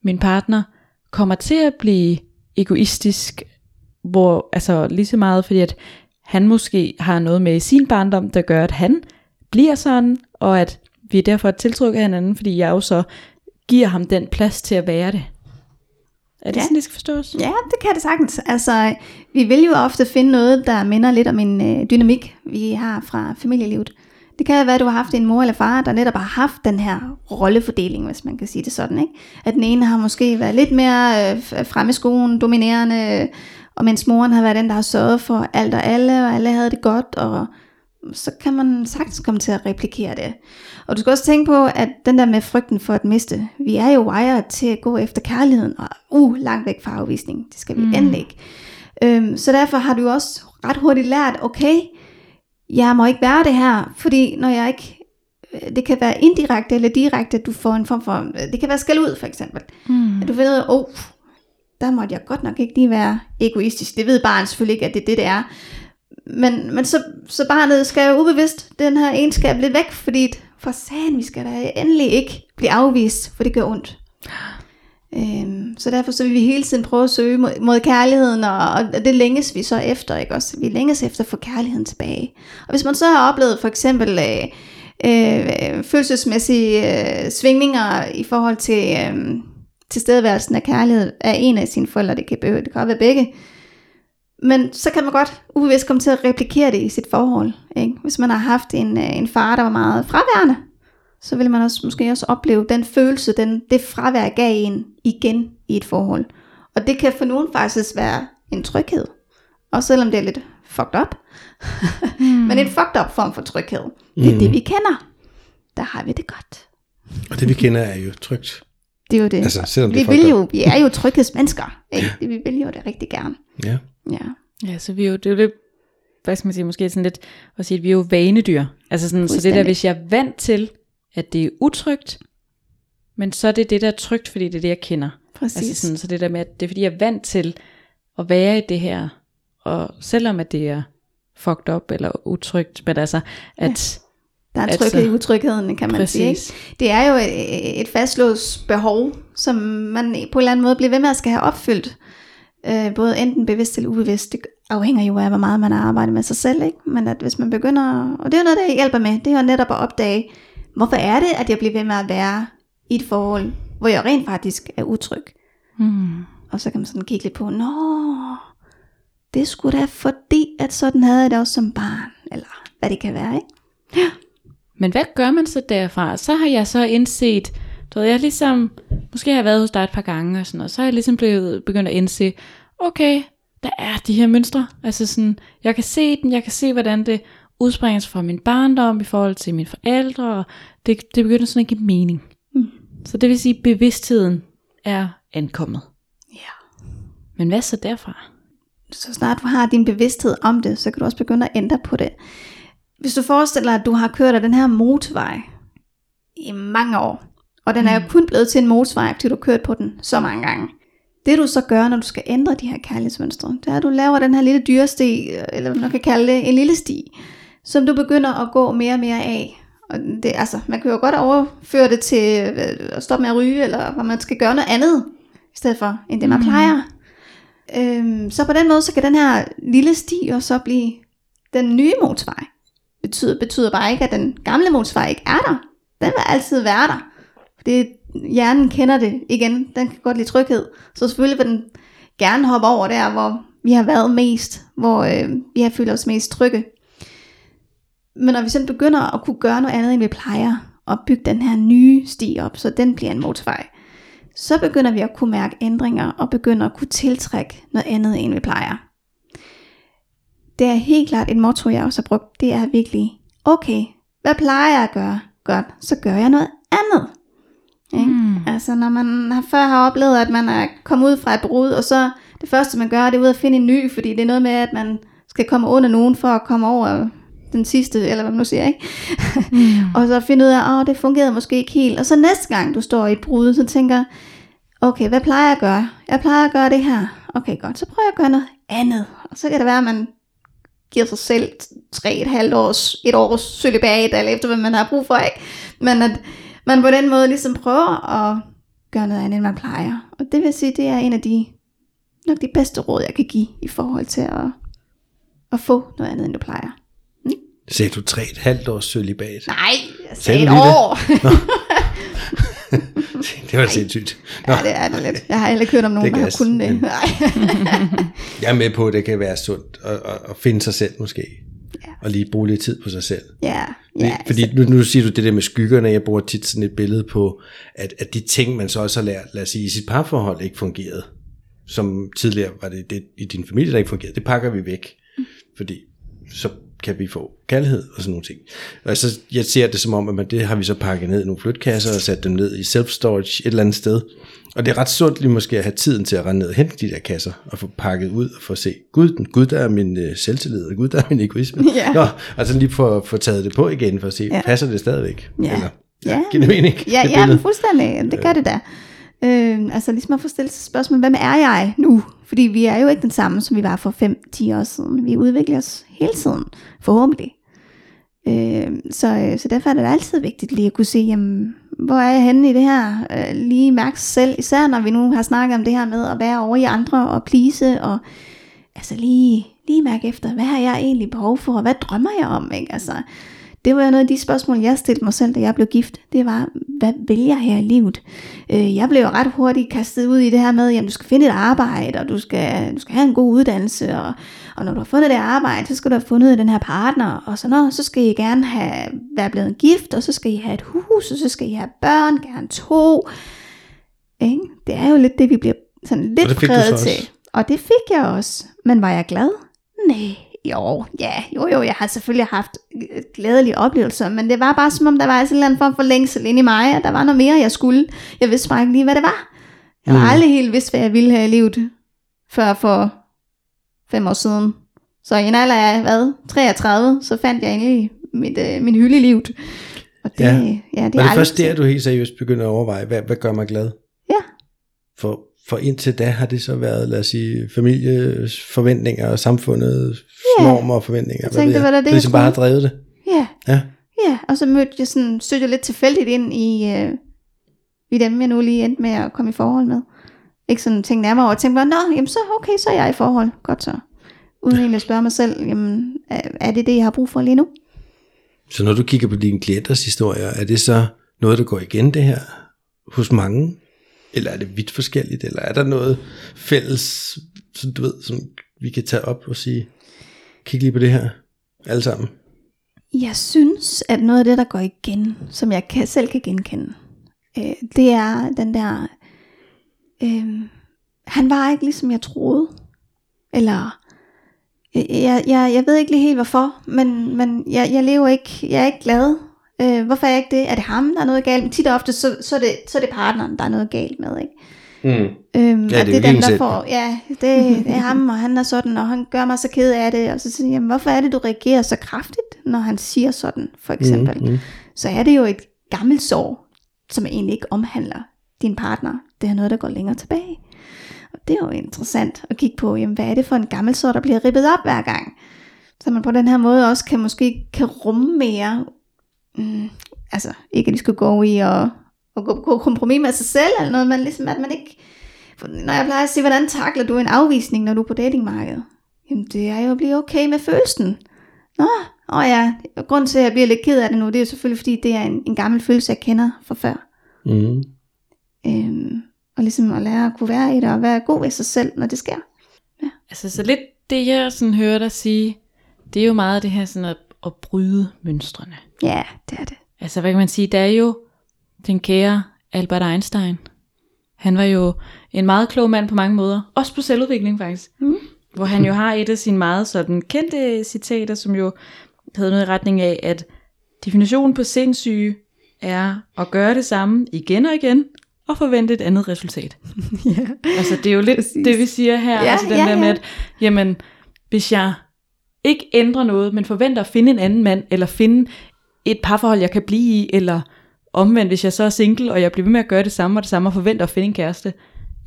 Speaker 4: min partner kommer til at blive egoistisk, hvor, altså lige så meget, fordi at han måske har noget med i sin barndom, der gør, at han bliver sådan, og at vi derfor tiltrykker hinanden, fordi jeg jo så giver ham den plads til at være det. Er det ja. sådan, det skal forstås?
Speaker 3: Ja, det kan det sagtens. Altså, vi vil jo ofte finde noget, der minder lidt om en øh, dynamik, vi har fra familielivet. Det kan være, at du har haft en mor eller far, der netop har haft den her rollefordeling, hvis man kan sige det sådan. Ikke? At den ene har måske været lidt mere øh, fremme i skoen, dominerende, og mens moren har været den, der har sørget for alt og alle, og alle havde det godt, og så kan man sagtens komme til at replikere det. Og du skal også tænke på, at den der med frygten for at miste, vi er jo wired til at gå efter kærligheden, og uh, langt væk fra afvisning, det skal vi mm. endelig ikke. Øhm, så derfor har du også ret hurtigt lært, okay, jeg må ikke være det her, fordi når jeg ikke, øh, det kan være indirekte eller direkte, at du får en form for, det kan være skal ud for eksempel. Mm. At du ved, åh, oh, der måtte jeg godt nok ikke lige være egoistisk. Det ved barnet selvfølgelig ikke, at det er det, det er. Men, men så, så barnet skal jo ubevidst den her egenskab lidt væk, fordi for sagen, vi skal da endelig ikke blive afvist, for det gør ondt. Øhm, så derfor så vil vi hele tiden prøve at søge mod, mod kærligheden, og, og det længes vi så efter, ikke også? Vi længes efter at få kærligheden tilbage. Og hvis man så har oplevet for eksempel øh, øh, følelsesmæssige øh, svingninger i forhold til øh, tilstedeværelsen af kærlighed af en af sine forældre, det kan, det kan være begge, men så kan man godt ubevidst komme til at replikere det i sit forhold. Ikke? Hvis man har haft en, øh, en far, der var meget fraværende, så vil man også måske også opleve den følelse, den, det fravær gav en igen i et forhold. Og det kan for nogen faktisk være en tryghed. Og selvom det er lidt fucked up. mm. Men en fucked up form for tryghed. Det er mm. det, vi kender. Der har vi det godt.
Speaker 2: Og det vi kender er jo trygt.
Speaker 3: Det er jo det.
Speaker 2: Altså, selvom det
Speaker 3: vi, vil jo, vi er jo tryghedsmennesker. Ikke? Ja. Vi vil jo det rigtig gerne.
Speaker 2: Ja.
Speaker 3: Ja.
Speaker 4: Ja, så vi er jo, det er jo det, hvad skal man sige, måske sådan lidt at sige, at vi er jo vanedyr. Altså sådan, så det der, hvis jeg er vant til, at det er utrygt, men så er det det, der er trygt, fordi det er det, jeg kender.
Speaker 3: Præcis.
Speaker 4: Altså sådan, så det der med, at det er fordi, jeg er vant til at være i det her, og selvom at det er fucked up eller utrygt, men altså, at... Ja.
Speaker 3: Der er en tryghed altså, i utrygheden, kan man præcis. sige. Ikke? Det er jo et, et fastlåst behov, som man på en eller anden måde bliver ved med at skal have opfyldt. Øh, både enten bevidst eller ubevidst. Det afhænger jo af, hvor meget man har arbejdet med sig selv. Ikke? Men at hvis man begynder, og det er noget, der hjælper med, det er jo netop at opdage, hvorfor er det, at jeg bliver ved med at være i et forhold, hvor jeg rent faktisk er utryg. Mm. Og så kan man sådan kigge lidt på, nå, det skulle da fordi, at sådan havde jeg det også som barn, eller hvad det kan være, ikke? Ja.
Speaker 4: Men hvad gør man så derfra? Så har jeg så indset, du ved, jeg ligesom, måske har jeg været hos dig et par gange og sådan noget, så har jeg ligesom blevet, begyndt at indse, okay, der er de her mønstre. Altså sådan, jeg kan se den, jeg kan se, hvordan det udspringer fra min barndom i forhold til mine forældre, og det, det begynder sådan at give mening. Mm. Så det vil sige, at bevidstheden er ankommet.
Speaker 3: Ja.
Speaker 4: Men hvad så derfra?
Speaker 3: Så snart du har din bevidsthed om det, så kan du også begynde at ændre på det. Hvis du forestiller dig, at du har kørt af den her motorvej i mange år, og den er jo mm. kun blevet til en motorvej, fordi du har kørt på den så mange gange. Det du så gør, når du skal ændre de her kærlighedsmønstre, det er, at du laver den her lille dyresti, eller hvad man kan kalde det, en lille sti, som du begynder at gå mere og mere af. Og det, altså, man kan jo godt overføre det til øh, at stoppe med at ryge, eller hvad man skal gøre noget andet, i stedet for, end det man mm. plejer. Øhm, så på den måde, så kan den her lille sti også så blive den nye motorvej. Betyder, betyder bare ikke, at den gamle motorvej ikke er der. Den vil altid være der. Det, hjernen kender det igen. Den kan godt lide tryghed. Så selvfølgelig vil den gerne hoppe over der, hvor vi har været mest. Hvor øh, vi har følt os mest trygge. Men når vi så begynder at kunne gøre noget andet, end vi plejer, og bygge den her nye sti op, så den bliver en motorvej, så begynder vi at kunne mærke ændringer, og begynder at kunne tiltrække noget andet, end vi plejer. Det er helt klart et motto, jeg også har brugt. Det er virkelig, okay, hvad plejer jeg at gøre? Godt, så gør jeg noget andet. Ikke? Mm. Altså når man har, før har oplevet, at man er kommet ud fra et brud, og så det første man gør, det er ud at finde en ny, fordi det er noget med, at man skal komme under nogen for at komme over den sidste, eller hvad man nu siger, ikke? Mm. og så finde ud af, at det fungerede måske ikke helt. Og så næste gang du står i et brud, så tænker okay, hvad plejer jeg at gøre? Jeg plejer at gøre det her. Okay, godt, så prøver jeg at gøre noget andet. Og så kan det være, at man giver sig selv tre et halvt års, et års sølibat, eller efter hvad man har brug for, ikke? Men at man på den måde ligesom prøver at gøre noget andet, end man plejer. Og det vil sige, det er en af de, nok de bedste råd, jeg kan give i forhold til at, at få noget andet, end du plejer.
Speaker 2: Sagde du tre et halvt års sølibat?
Speaker 3: Nej, jeg sagde, sagde et år.
Speaker 2: Det, det var sindssygt.
Speaker 3: Nå. Ja, det er det lidt. Jeg har aldrig kørt om nogen, der har kunnet det.
Speaker 2: Jeg er med på, at det kan være sundt at, at, finde sig selv måske. Ja. Og lige bruge lidt tid på sig selv.
Speaker 3: Ja. ja
Speaker 2: Fordi nu, nu siger du det der med skyggerne, jeg bruger tit sådan et billede på, at, at de ting, man så også har lært, lad os sige, i sit parforhold ikke fungerede, som tidligere var det, det i din familie, der ikke fungerede, det pakker vi væk. Mm. Fordi så kan vi få kærlighed og sådan nogle ting. Og så jeg ser det som om, at man, det har vi så pakket ned i nogle flytkasser og sat dem ned i self-storage et eller andet sted. Og det er ret sundt lige måske at have tiden til at rende ned og hente de der kasser og få pakket ud og få se, gud, den, gud der er min uh, selvtillid, og gud der er min egoisme.
Speaker 3: Ja.
Speaker 2: Nå, altså lige få, få taget det på igen for at se, ja. passer det stadigvæk?
Speaker 3: Ja. Eller,
Speaker 2: ja, ja. giver det mening?
Speaker 3: Ja, ja men fuldstændig, det gør det da. Øh, altså ligesom at få stillet sig spørgsmål, hvem er jeg nu? Fordi vi er jo ikke den samme, som vi var for 5-10 år siden. Vi udvikler os hele tiden, forhåbentlig. Øhm, øh, så, så derfor er det altid vigtigt lige at kunne se, jamen, hvor er jeg henne i det her? Øh, lige mærke sig selv, især når vi nu har snakket om det her med at være over i andre og plise, og altså lige, lige mærke efter, hvad har jeg egentlig behov for, og hvad drømmer jeg om? Ikke? Altså, det var noget af de spørgsmål, jeg stillede mig selv, da jeg blev gift. Det var, hvad vil jeg her i livet? Øh, jeg blev ret hurtigt kastet ud i det her med, at du skal finde et arbejde, og du skal, du skal have en god uddannelse, og, og når du har fundet det arbejde, så skal du have fundet den her partner, og så, når, så skal I gerne have, være blevet gift, og så skal I have et hus, og så skal I have børn, gerne to. Ikke? Det er jo lidt det, vi bliver sådan lidt præget til. Og det fik jeg også. Men var jeg glad? Nej, jo, ja, jo, jo, jeg har selvfølgelig haft øh, glædelige oplevelser, men det var bare som om, der var sådan en eller anden form for længsel ind i mig, at der var noget mere, jeg skulle. Jeg vidste bare ikke lige, hvad det var. Jeg har mm. aldrig helt vidst, hvad jeg ville have i livet, før for fem år siden. Så i en alder af, hvad, 33, så fandt jeg egentlig mit, øh, min hylde i livet.
Speaker 2: Og det, ja. ja det, er det først der, du helt seriøst begynder at overveje, hvad, hvad gør mig glad?
Speaker 3: Ja.
Speaker 2: For for indtil da har det så været, lad os sige, families forventninger og samfundets yeah. normer og forventninger.
Speaker 3: Jeg tænkte, hvad det, det,
Speaker 2: det ligesom bare har drevet det.
Speaker 3: Ja.
Speaker 2: Ja.
Speaker 3: Ja, og så mødte jeg sådan, søgte jeg lidt tilfældigt ind i, øh, i dem, jeg nu lige endte med at komme i forhold med. Ikke sådan tænke nærmere over, tænkte bare, nå, jamen så okay, så er jeg i forhold. Godt så. Uden egentlig at spørge mig selv, jamen, er det det, jeg har brug for lige nu?
Speaker 2: Så når du kigger på dine klienters historier, er det så noget, der går igen det her hos mange? Eller er det vidt forskelligt? Eller er der noget fælles, som du ved, som vi kan tage op og sige, kig lige på det her, alle sammen?
Speaker 3: Jeg synes, at noget af det, der går igen, som jeg kan, selv kan genkende, øh, det er den der, øh, han var ikke ligesom jeg troede. Eller, øh, jeg, jeg, jeg ved ikke lige helt hvorfor, men, men jeg, jeg lever ikke, jeg er ikke glad Øh, hvorfor er jeg ikke det? Er det ham, der er noget galt med? Tit og ofte, så, så, er det, så er det partneren, der er noget galt med, ikke?
Speaker 2: Mm. Øhm, ja, det,
Speaker 3: er
Speaker 2: det er dem, der
Speaker 3: får, ja, det, det er ham, og han er sådan, og han gør mig så ked af det, og så siger jeg, hvorfor er det, du reagerer så kraftigt, når han siger sådan, for eksempel? Mm, mm. Så er det jo et gammelt sår, som egentlig ikke omhandler din partner. Det er noget, der går længere tilbage. det er jo interessant at kigge på, jamen, hvad er det for en gammel sår, der bliver rippet op hver gang. Så man på den her måde også kan måske kan rumme mere, mm, altså ikke at de skal gå i og, og gå på kompromis med sig selv, eller noget, men ligesom at man ikke, når jeg plejer at sige, hvordan takler du en afvisning, når du er på datingmarkedet? Jamen det er jo at blive okay med følelsen. Nå, åh ja, grund til at jeg bliver lidt ked af det nu, det er jo selvfølgelig fordi, det er en, en gammel følelse, jeg kender fra før.
Speaker 2: Mm.
Speaker 3: Øhm, og ligesom at lære at kunne være i det, og være god ved sig selv, når det sker.
Speaker 4: Altså så lidt det jeg sådan hører dig sige, det er jo meget det her sådan at, at bryde mønstrene.
Speaker 3: Ja, det er det.
Speaker 4: Altså hvad kan man sige, der er jo den kære Albert Einstein. Han var jo en meget klog mand på mange måder, også på selvudvikling faktisk.
Speaker 3: Mm.
Speaker 4: Hvor han jo har et af sine meget sådan kendte citater, som jo havde noget i retning af, at definitionen på sindssyge er at gøre det samme igen og igen, og forvente et andet resultat.
Speaker 3: ja.
Speaker 4: Altså det er jo lidt
Speaker 3: Præcis.
Speaker 4: det vi siger her,
Speaker 3: Ja,
Speaker 4: altså den
Speaker 3: ja,
Speaker 4: der med,
Speaker 3: ja.
Speaker 4: at jamen, hvis jeg ikke ændrer noget, men forventer at finde en anden mand, eller finde et parforhold, jeg kan blive i, eller omvendt, hvis jeg så er single, og jeg bliver ved med at gøre det samme og det samme, og forventer at finde en kæreste,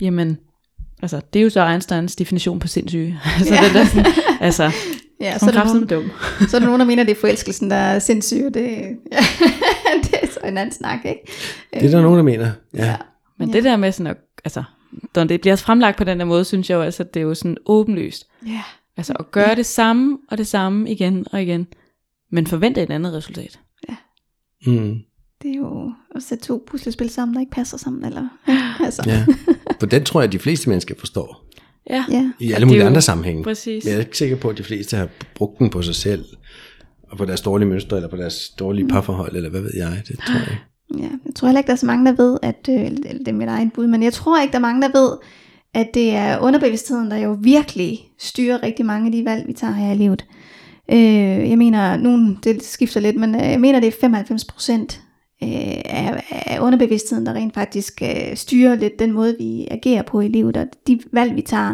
Speaker 4: jamen, altså, det er jo så Einsteins definition på sindssyge. altså,
Speaker 3: Ja.
Speaker 4: den der sådan, altså,
Speaker 3: ja
Speaker 4: så
Speaker 3: er der
Speaker 4: er
Speaker 3: nogen,
Speaker 4: dum.
Speaker 3: så er der nogen, der mener, det er forelskelsen, der er sindssyg, og det, ja, det er så en anden snak, ikke?
Speaker 2: Det er der nogen, der mener. Ja.
Speaker 3: Ja.
Speaker 4: Men
Speaker 3: Ja.
Speaker 4: det der med sådan at, altså, når det bliver fremlagt på den der måde, synes jeg jo altså, at det er jo sådan åbenlyst.
Speaker 3: Ja.
Speaker 4: Altså at gøre det samme og det samme igen og igen, men forvente et andet resultat.
Speaker 2: Mm.
Speaker 3: Det er jo at sætte to puslespil sammen, der ikke passer sammen, eller? Altså,
Speaker 2: ja. For den tror jeg, at de fleste mennesker forstår.
Speaker 4: Ja,
Speaker 3: ja.
Speaker 2: I alle mulige
Speaker 4: jo-
Speaker 2: andre sammenhænge.
Speaker 4: præcis.
Speaker 2: Men jeg er ikke sikker på, at de fleste har brugt den på sig selv, og på deres dårlige mønstre, eller på deres dårlige parforhold, eller hvad ved jeg. Det tror jeg ikke.
Speaker 3: Ja, jeg tror heller ikke, der er så mange, der ved, at, øh, eller det er mit egen bud, men jeg tror ikke, der er mange, der ved, at det er underbevidstheden, der jo virkelig styrer rigtig mange af de valg, vi tager her i livet. Øh, jeg mener, nu det skifter lidt, men øh, jeg mener, det er 95 procent af, af underbevidstheden, der rent faktisk øh, styrer lidt den måde, vi agerer på i livet, og de valg, vi tager.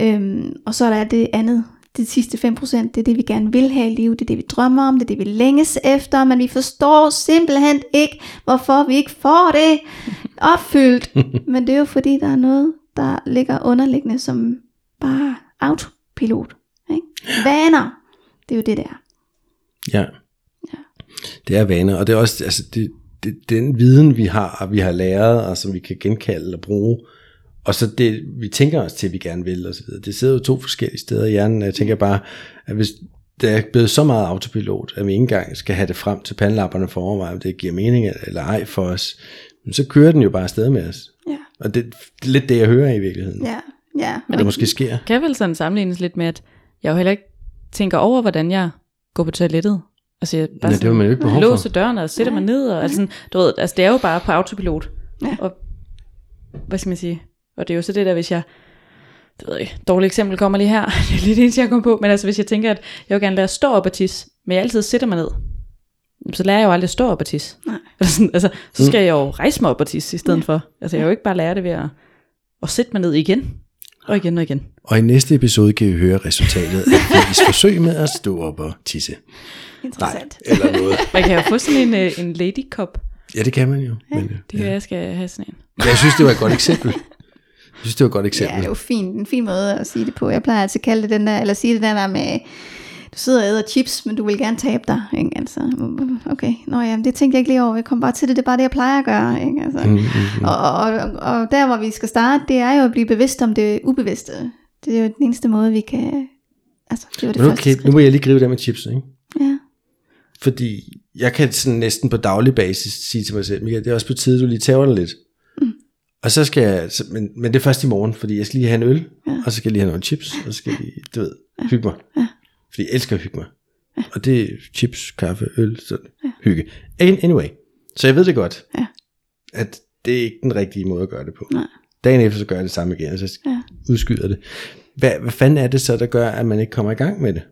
Speaker 3: Øhm, og så er der det andet, det sidste 5%, det er det, vi gerne vil have i livet, det er det, vi drømmer om, det er det, vi længes efter, men vi forstår simpelthen ikke, hvorfor vi ikke får det opfyldt. men det er jo fordi, der er noget, der ligger underliggende som bare autopilot. Ikke? Vaner, det er jo det der.
Speaker 2: Ja. Det er vaner, og det er også altså, det, det, den viden, vi har, og vi har læret, og som vi kan genkalde og bruge, og så det, vi tænker os til, at vi gerne vil, og så videre. Det sidder jo to forskellige steder i hjernen, og jeg tænker bare, at hvis det er blevet så meget autopilot, at vi ikke engang skal have det frem til pandelapperne for at overveje, om det giver mening eller ej for os, så kører den jo bare afsted med os. Og det, det er lidt det, jeg hører i virkeligheden.
Speaker 3: ja, ja.
Speaker 2: Men det måske sker.
Speaker 4: kan vel sådan sammenlignes lidt med, at jeg jo heller ikke tænker over, hvordan jeg går på toilettet. Altså jeg bare
Speaker 2: Nej, det har man jo ikke behov for.
Speaker 4: låser døren og sætter mig ned, og altså, sådan, du ved, altså det er jo bare på autopilot.
Speaker 3: Ja.
Speaker 4: Og hvad skal man sige? Og det er jo så det der, hvis jeg, det ved jeg ikke, dårligt eksempel kommer lige her, det er lige det eneste, jeg kommer på, men altså hvis jeg tænker, at jeg vil gerne at stå op og tisse, men jeg altid sætter mig ned, så lærer jeg jo aldrig at stå op og tisse.
Speaker 3: Nej.
Speaker 4: Altså, så skal jeg jo rejse mig op og tisse i stedet ja. for. Altså jeg vil jo ikke bare lære det ved at, at sætte mig ned igen, og igen og igen.
Speaker 2: Og i næste episode kan I høre resultatet af Fifis forsøg med at stå op og tisse. Nej,
Speaker 3: Interessant.
Speaker 2: eller noget.
Speaker 4: Man kan jo få sådan en, øh, en lady cup.
Speaker 2: Ja, det kan man jo. Men,
Speaker 4: Det kan være, jeg skal have sådan en.
Speaker 2: jeg synes, det var et godt eksempel. Jeg synes, det var et godt
Speaker 3: Ja,
Speaker 2: eksempel.
Speaker 3: det er jo fint, en fin måde at sige det på. Jeg plejer altid at kalde det den der, eller sige det der der med, du sidder og æder chips, men du vil gerne tabe dig. Ikke? Altså, okay, nå ja, det tænkte jeg ikke lige over. Jeg kom bare til det, det er bare det, jeg plejer at gøre. Ikke? Altså,
Speaker 2: Mm, mm, mm.
Speaker 3: og, og, og, der, hvor vi skal starte, det er jo at blive bevidst om det ubevidste. Det er jo den eneste måde, vi kan... Altså, det var det
Speaker 2: Men
Speaker 3: første
Speaker 2: okay,
Speaker 3: skridt.
Speaker 2: nu må jeg lige gribe det med chips, ikke?
Speaker 3: Ja.
Speaker 2: Fordi jeg kan sådan næsten på daglig basis sige til mig selv, Michael, det er også på tide, du lige tager dig lidt. Mm. Og så skal jeg, så, men, men det er først i morgen, fordi jeg skal lige have en øl,
Speaker 3: Ja.
Speaker 2: og så skal jeg lige have nogle chips, og så skal jeg lige, du ved, hygge mig.
Speaker 3: Ja.
Speaker 2: Fordi jeg elsker at hygge mig. Og det er chips, kaffe, øl, sådan hygge. An- Anyway, så jeg ved det godt,
Speaker 3: Ja.
Speaker 2: at det er ikke den rigtige måde at gøre det på.
Speaker 3: Nej.
Speaker 2: Dagen efter, så gør jeg det samme igen, og så
Speaker 3: Ja.
Speaker 2: udskyder det. Hvad, hvad fanden er det så, der gør, at man ikke kommer i gang med det?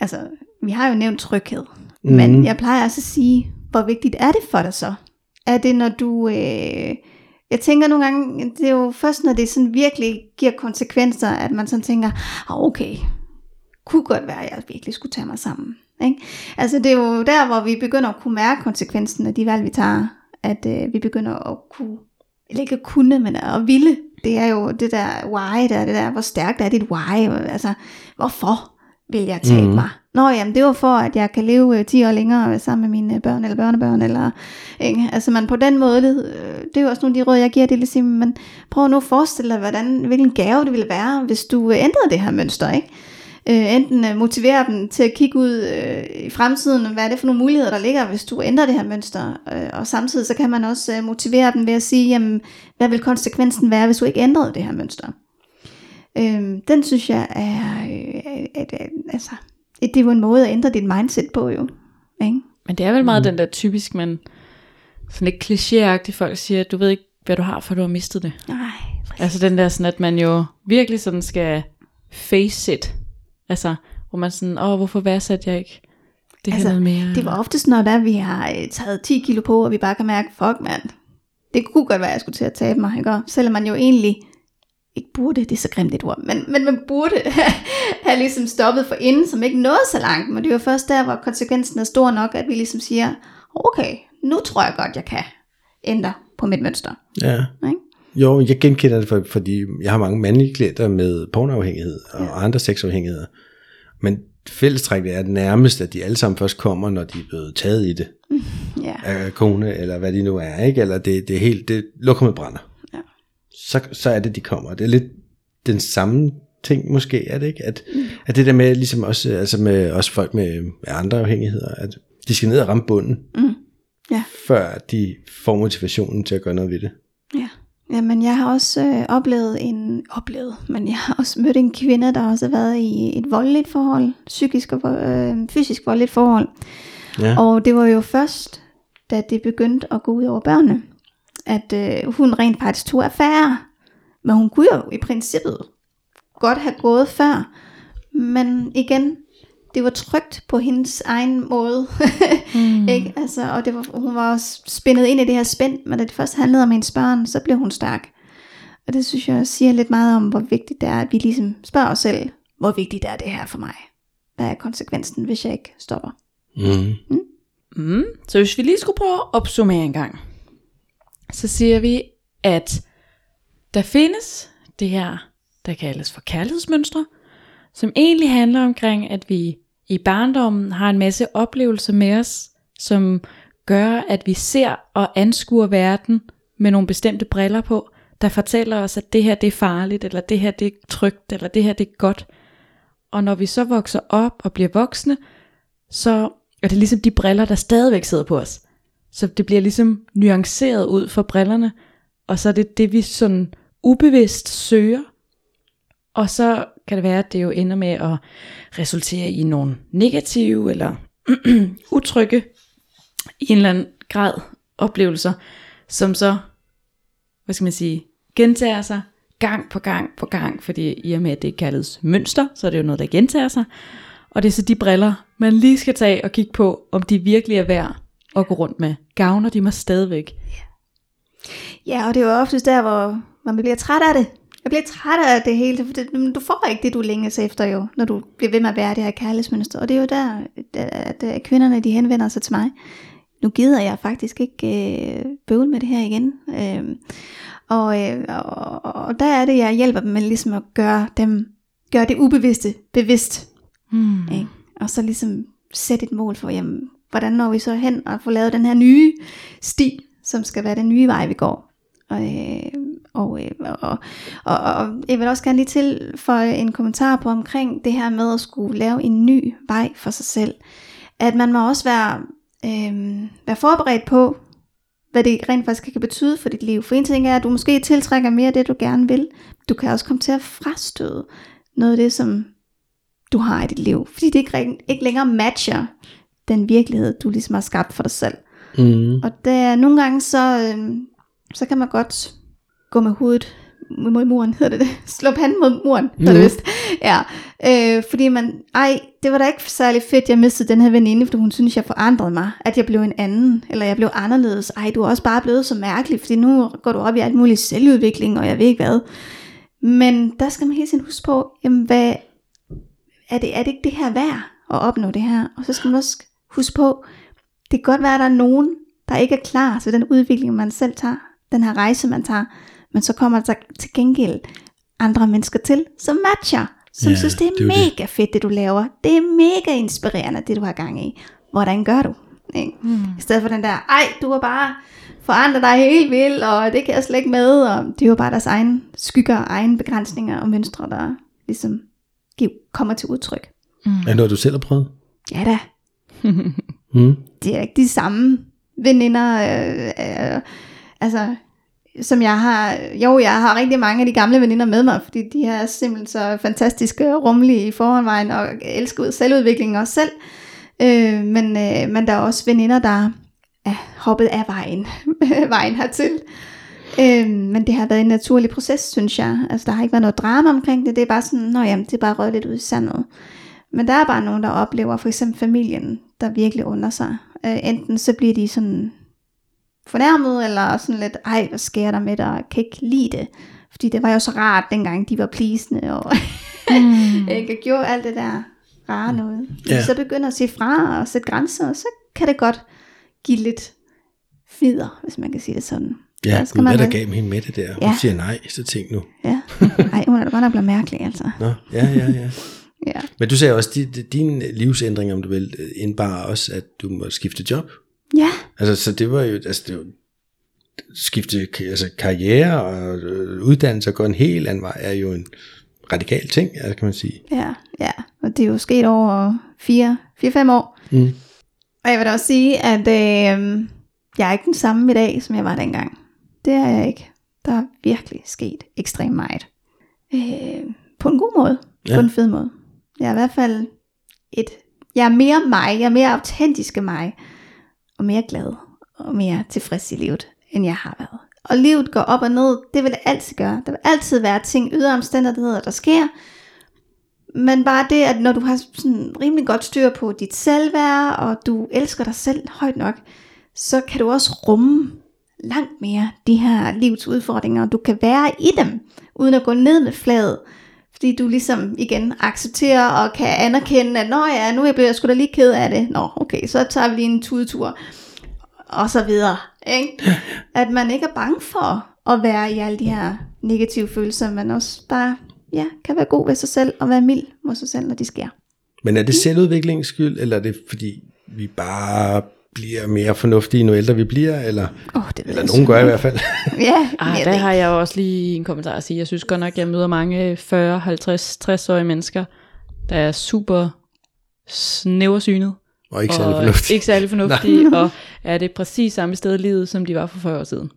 Speaker 3: Altså, vi har jo nævnt tryghed. Mm. Men jeg plejer også at sige, hvor vigtigt er det for dig så? Er det, når du... Øh, jeg tænker nogle gange, det er jo først, når det sådan virkelig giver konsekvenser, at man sådan tænker, ah, okay, kunne godt være, at jeg virkelig skulle tage mig sammen. Ikke? Altså det er jo der, hvor vi begynder at kunne mærke konsekvensen af de valg, vi tager, at øh, vi begynder at kunne, eller ikke at kunne, men at ville det er jo det der why, der, det der, hvor stærkt er dit why, altså, hvorfor vil jeg tabe mm. mig? Nå, jamen, det var for, at jeg kan leve 10 år længere sammen med mine børn eller børnebørn, eller, ikke? altså man på den måde, det, det er jo også nogle af de råd, jeg giver, det ligesom, men prøv nu at forestille dig, hvordan, hvilken gave det ville være, hvis du ændrede det her mønster, ikke? Øh, enten øh, motivere dem til at kigge ud øh, i fremtiden, hvad er det for nogle muligheder, der ligger, hvis du ændrer det her mønster. Øh, og samtidig så kan man også øh, motivere dem ved at sige, jamen, hvad vil konsekvensen være, hvis du ikke ændrede det her mønster. Øh, den synes jeg er, øh, et, et, altså, et, det er jo en måde at ændre dit mindset på jo. Ikke?
Speaker 4: Men det er vel meget mm. den der typisk, man sådan lidt klichéagtigt folk siger, du ved ikke, hvad du har, for du har mistet det.
Speaker 3: Nej,
Speaker 4: Altså den der sådan, at man jo virkelig sådan skal face it, Altså, hvor man sådan, åh, hvorfor værdsatte jeg ikke det altså, her noget mere?
Speaker 3: Det var oftest, når der vi har øh, taget 10 kilo på, og vi bare kan mærke, fuck mand, det kunne godt være, at jeg skulle til at tabe mig, ikke? selvom man jo egentlig ikke burde, det er så grimt et ord, men, men man burde have ligesom stoppet for inden, som ikke nåede så langt, men det var først der, hvor konsekvensen er stor nok, at vi ligesom siger, okay, nu tror jeg godt, jeg kan ændre på mit mønster.
Speaker 2: Ja. Ikke? Jo, jeg genkender det, for, fordi jeg har mange mandlige klienter med pornoafhængighed og ja. andre sexafhængigheder. Men fællestrækket er nærmest, at de alle sammen først kommer, når de er blevet taget i det.
Speaker 3: Ja.
Speaker 2: Af kone, eller hvad de nu er, ikke? Eller det, det er helt, det lukker med brænder.
Speaker 3: Ja.
Speaker 2: Så, så er det, de kommer. Det er lidt den samme ting måske, er det ikke? At, mm. at det der med, ligesom også, altså med også folk med, med andre afhængigheder, at de skal ned og ramme bunden,
Speaker 3: mm. ja.
Speaker 2: før de får motivationen til at gøre noget ved det.
Speaker 3: Ja. Jamen, jeg har også øh, oplevet en, oplevet, men jeg har også mødt en kvinde, der også har været i et voldeligt forhold, psykisk og øh, fysisk voldeligt forhold. Ja. Og det var jo først, da det begyndte at gå ud over børnene, at øh, hun rent faktisk tog affære. Men hun kunne jo i princippet godt have gået før. Men igen, det var trygt på hendes egen måde. mm. ikke? Altså, og det var, hun var også spændet ind i det her spænd, men da det først handlede om hendes børn, så blev hun stærk. Og det synes jeg siger lidt meget om, hvor vigtigt det er, at vi ligesom spørger os selv, hvor vigtigt er det her for mig? Hvad er konsekvensen, hvis jeg ikke stopper?
Speaker 2: Mm.
Speaker 4: Mm? Mm. Så hvis vi lige skulle prøve at opsummere en gang, så siger vi, at der findes det her, der kaldes for kærlighedsmønstre, som egentlig handler omkring, at vi i barndommen har en masse oplevelser med os, som gør, at vi ser og anskuer verden med nogle bestemte briller på, der fortæller os, at det her det er farligt, eller det her det er trygt, eller det her det er godt. Og når vi så vokser op og bliver voksne, så er det ligesom de briller, der stadigvæk sidder på os. Så det bliver ligesom nuanceret ud for brillerne, og så er det det, vi sådan ubevidst søger. Og så kan det være, at det jo ender med at resultere i nogle negative eller utrygge i en eller anden grad oplevelser, som så, hvad skal man sige, gentager sig gang på gang på gang, fordi i og med, at det kaldes mønster, så er det jo noget, der gentager sig. Og det er så de briller, man lige skal tage og kigge på, om de virkelig er værd at gå rundt med. Gavner de mig stadigvæk?
Speaker 3: Ja, og det er jo oftest der, hvor man bliver træt af det. Jeg bliver træt af det hele, for det, du får ikke det, du længes efter jo, når du bliver ved med at være det her kærlighedsmønster. Og det er jo der, at, kvinderne de henvender sig til mig. Nu gider jeg faktisk ikke øh, bøvle med det her igen. Øh, og, øh, og, og der er det, jeg hjælper dem med ligesom at gøre, dem, gøre det ubevidste bevidst.
Speaker 4: Hmm.
Speaker 3: Ikke? Og så ligesom sætte et mål for, jamen, hvordan når vi så hen og får lavet den her nye sti, som skal være den nye vej, vi går. Og, øh, og, øh, og, og, og jeg vil også gerne lige til for en kommentar på omkring det her med at skulle lave en ny vej for sig selv. At man må også være, øh, være forberedt på, hvad det rent faktisk kan betyde for dit liv. For en ting er, at du måske tiltrækker mere af det, du gerne vil. Du kan også komme til at frastøde noget af det, som du har i dit liv. Fordi det ikke, ikke længere matcher den virkelighed, du ligesom har skabt for dig selv.
Speaker 2: Mm.
Speaker 3: Og der, nogle gange så, øh, så kan man godt gå med hovedet mod muren, hedder det det? Slå panden mod muren, mm. det vist. Ja, øh, fordi man, ej, det var da ikke særlig fedt, jeg mistede den her veninde, fordi hun synes, jeg forandrede mig, at jeg blev en anden, eller jeg blev anderledes. Ej, du er også bare blevet så mærkelig, fordi nu går du op i alt muligt selvudvikling, og jeg ved ikke hvad. Men der skal man hele tiden huske på, jamen hvad, er det, er det ikke det her værd at opnå det her? Og så skal man også huske på, det kan godt være, at der er nogen, der ikke er klar til den udvikling, man selv tager, den her rejse, man tager, Men så kommer der til gengæld andre mennesker til, som matcher, som
Speaker 2: Ja,
Speaker 3: synes, det er,
Speaker 2: det er
Speaker 3: mega det. fedt, det du laver. Det er mega inspirerende, det du har gang i. Hvordan gør du? Ikke? Mm. I stedet for den der, ej, du har bare forandret dig helt vildt, og det kan jeg slet ikke med. Og det er jo bare deres egen skygger, egen begrænsninger og mønstre, der ligesom giv- kommer til udtryk.
Speaker 2: Er det noget, du selv har prøvet?
Speaker 3: Ja da,
Speaker 2: Mm.
Speaker 3: det er ikke de samme veninder, øh, øh, altså, som jeg har, jo, jeg har rigtig mange af de gamle veninder med mig, fordi de er simpelthen så fantastiske og rummelige i forvejen, og elsker ud selvudvikling også selv, øh, men, øh, men der er også veninder, der er hoppet af vejen, vejen hertil. Øh, men det har været en naturlig proces, synes jeg. Altså, der har ikke været noget drama omkring det. Det er bare sådan, nå jamen, det er bare røget lidt ud i sandet. Men der er bare nogen, der oplever, for eksempel familien, der virkelig under sig. Øh, enten så bliver de sådan fornærmet, eller sådan lidt, ej, hvad sker der med dig, jeg kan ikke lide det. Fordi det var jo så rart, dengang de var plisende, og
Speaker 4: Mm.
Speaker 3: ikke gjorde alt det der rare noget.
Speaker 2: Ja.
Speaker 3: Ja. Så begynder at sige fra og sætte grænser, og så kan det godt give lidt fider, hvis man kan sige det sådan.
Speaker 2: Ja,
Speaker 3: Der skal
Speaker 2: Gud,
Speaker 3: man
Speaker 2: hvad der gav hende med det der? Hun
Speaker 3: Ja.
Speaker 2: siger nej, så tænk nu.
Speaker 3: Ja. Ej, hun er da godt nok blevet mærkelig, altså.
Speaker 2: Nå, ja, ja, ja.
Speaker 3: Ja.
Speaker 2: Men du sagde også, at din livsændring, om du vil, indbar også, at du må skifte job.
Speaker 3: Ja,
Speaker 2: Altså, så det var jo, altså, det var skifte altså, karriere og øh, uddannelse og gå en helt anden vej, er jo en radikal ting, altså, kan man sige.
Speaker 3: ja, ja. Og det er jo sket over 4-5 år.
Speaker 2: Mm.
Speaker 3: Og jeg vil da også sige, at øh, jeg er ikke den samme i dag, som jeg var dengang. Det er jeg ikke. Der er virkelig sket ekstremt meget. Øh, på en god måde. Ja. På en fed måde. Jeg er i hvert fald et... Jeg er mere mig. Jeg er mere autentisk af mig. Og mere glad. Og mere tilfreds i livet, end jeg har været. Og livet går op og ned. Det vil det altid gøre. Der vil altid være ting, ydre omstændigheder, der sker. Men bare det, at når du har sådan rimelig godt styr på dit selvværd, og du elsker dig selv højt nok, så kan du også rumme langt mere de her livs udfordringer, og du kan være i dem, uden at gå ned med fladet. Fordi du ligesom igen accepterer og kan anerkende, at nå ja, nu er jeg blevet sgu da lige ked af det. Nå, okay, så tager vi lige en tudetur. Og så videre. Ikke? At man ikke er bange for at være i alle de her negative følelser, men også bare ja, kan være god ved sig selv og være mild mod sig selv, når de sker.
Speaker 2: Men er det selvudviklingens skyld, eller er det fordi, vi bare bliver mere fornuftige, nu ældre vi bliver, eller,
Speaker 3: Oh, det
Speaker 2: eller nogen gør i hvert fald.
Speaker 3: Ja, jeg
Speaker 4: der har jeg jo også lige en kommentar at sige. Jeg synes godt nok, jeg møder mange 40, 50, 60-årige mennesker, der er super snæversynet.
Speaker 2: Og ikke særlig
Speaker 4: og
Speaker 2: fornuftige.
Speaker 4: Ikke særlig fornuftige, og er det præcis samme sted i livet, som de var for 40 år siden.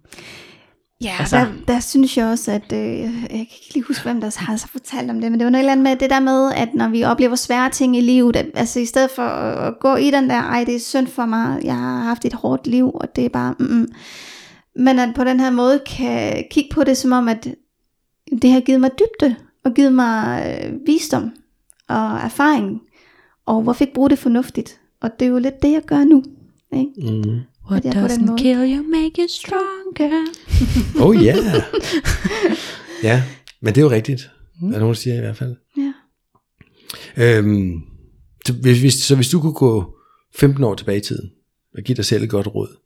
Speaker 3: Ja,
Speaker 4: Altså-
Speaker 3: der, der synes jeg også, at øh, jeg kan ikke lige huske, hvem der har så fortalt om det, men det var noget eller andet med det der med, at når vi oplever svære ting i livet, at, altså i stedet for at, at gå i den der, ej det er synd for mig, jeg har haft et hårdt liv, og det er bare, mm, mm. men at på den her måde kan kigge på det som om, at det har givet mig dybde, og givet mig øh, visdom og erfaring, og hvorfor ikke bruge det fornuftigt? Og det er jo lidt det, jeg gør nu. Ikke?
Speaker 2: Mm.
Speaker 4: What doesn't kill you make you stronger.
Speaker 2: Oh ja. Yeah. ja, men det er jo rigtigt. Mm. Er nogen, der siger i hvert fald.
Speaker 3: Ja.
Speaker 2: Øhm, så, hvis, hvis, så hvis du kunne gå 15 år tilbage i tiden, og give dig selv et godt råd.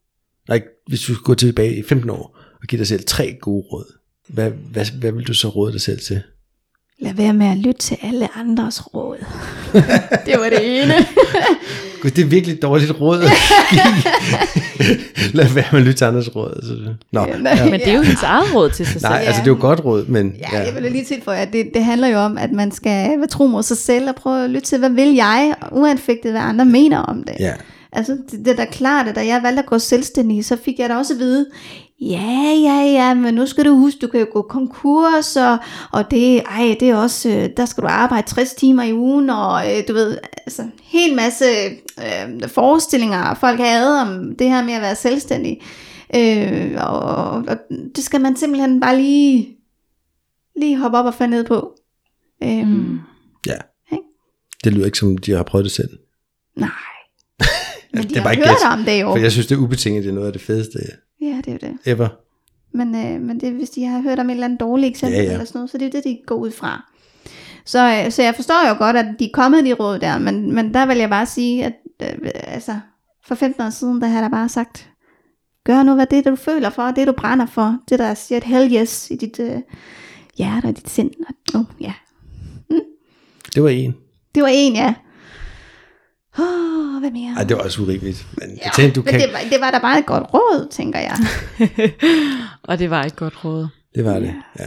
Speaker 2: Nej, hvis du skulle gå tilbage i 15 år, og give dig selv tre gode råd. Hvad, hvad, hvad vil du så råde dig selv til?
Speaker 3: Lad være med at lytte til alle andres råd. det var det ene.
Speaker 2: Gud, det er virkelig dårligt råd. Lad være med at lytte til andres råd. Altså. Nå,
Speaker 3: Ja, nej.
Speaker 2: ja.
Speaker 4: Men det er jo hendes eget råd til sig
Speaker 2: Nej,
Speaker 4: selv.
Speaker 2: altså det er jo godt råd, men
Speaker 3: Ja, jeg vil lige tilføje, at det, det handler jo om, at man skal være tro mod sig selv og prøve at lytte til, hvad vil jeg, uanfægtet hvad andre mener om det.
Speaker 2: ja.
Speaker 3: Altså, det, det er da klart, at da jeg valgte at gå selvstændig, så fik jeg da også at vide, ja, ja, ja, men nu skal du huske, du kan jo gå konkurs, og, og det, ej, det er også, øh, der skal du arbejde 60 timer i ugen, og øh, du ved, altså, en hel masse øh, forestillinger, folk havde om det her med at være selvstændig. Øh, og, og det skal man simpelthen bare lige, lige hoppe op og falde ned på. Øh,
Speaker 4: Mm.
Speaker 2: ja.
Speaker 3: Ikke?
Speaker 2: Det lyder ikke som, de har prøvet det selv.
Speaker 3: Nej. Men de
Speaker 2: det er
Speaker 3: har
Speaker 2: bare ikke
Speaker 3: hørt
Speaker 2: gæt,
Speaker 3: om det jo.
Speaker 2: For jeg synes, det er ubetinget, det er noget af det fedeste
Speaker 3: Ja, det er jo det.
Speaker 2: ever.
Speaker 3: Men, øh, men det hvis de har hørt om et eller andet dårligt eksempel
Speaker 2: Ja,
Speaker 3: ja, eller sådan noget, så det er det, de går ud fra. Så, øh, så jeg forstår jo godt, at de er kommet de råd der, men, men der vil jeg bare sige, at øh, altså, for 15 år siden, der har da bare sagt, Gør nu, hvad det er, du føler for, det du brænder for, det der siger et hell yes i dit øh, hjerte og dit sind. Og, oh, ja.
Speaker 2: Det var en.
Speaker 3: Det var en, ja. Oh, hvad mere?
Speaker 2: Ej, det var også urimeligt. Men
Speaker 3: ja,
Speaker 2: jeg tænkte, du
Speaker 3: men
Speaker 2: kan...
Speaker 3: det, var, det var da bare et godt råd, tænker jeg.
Speaker 4: Og det var et godt råd.
Speaker 2: Det var det, ja.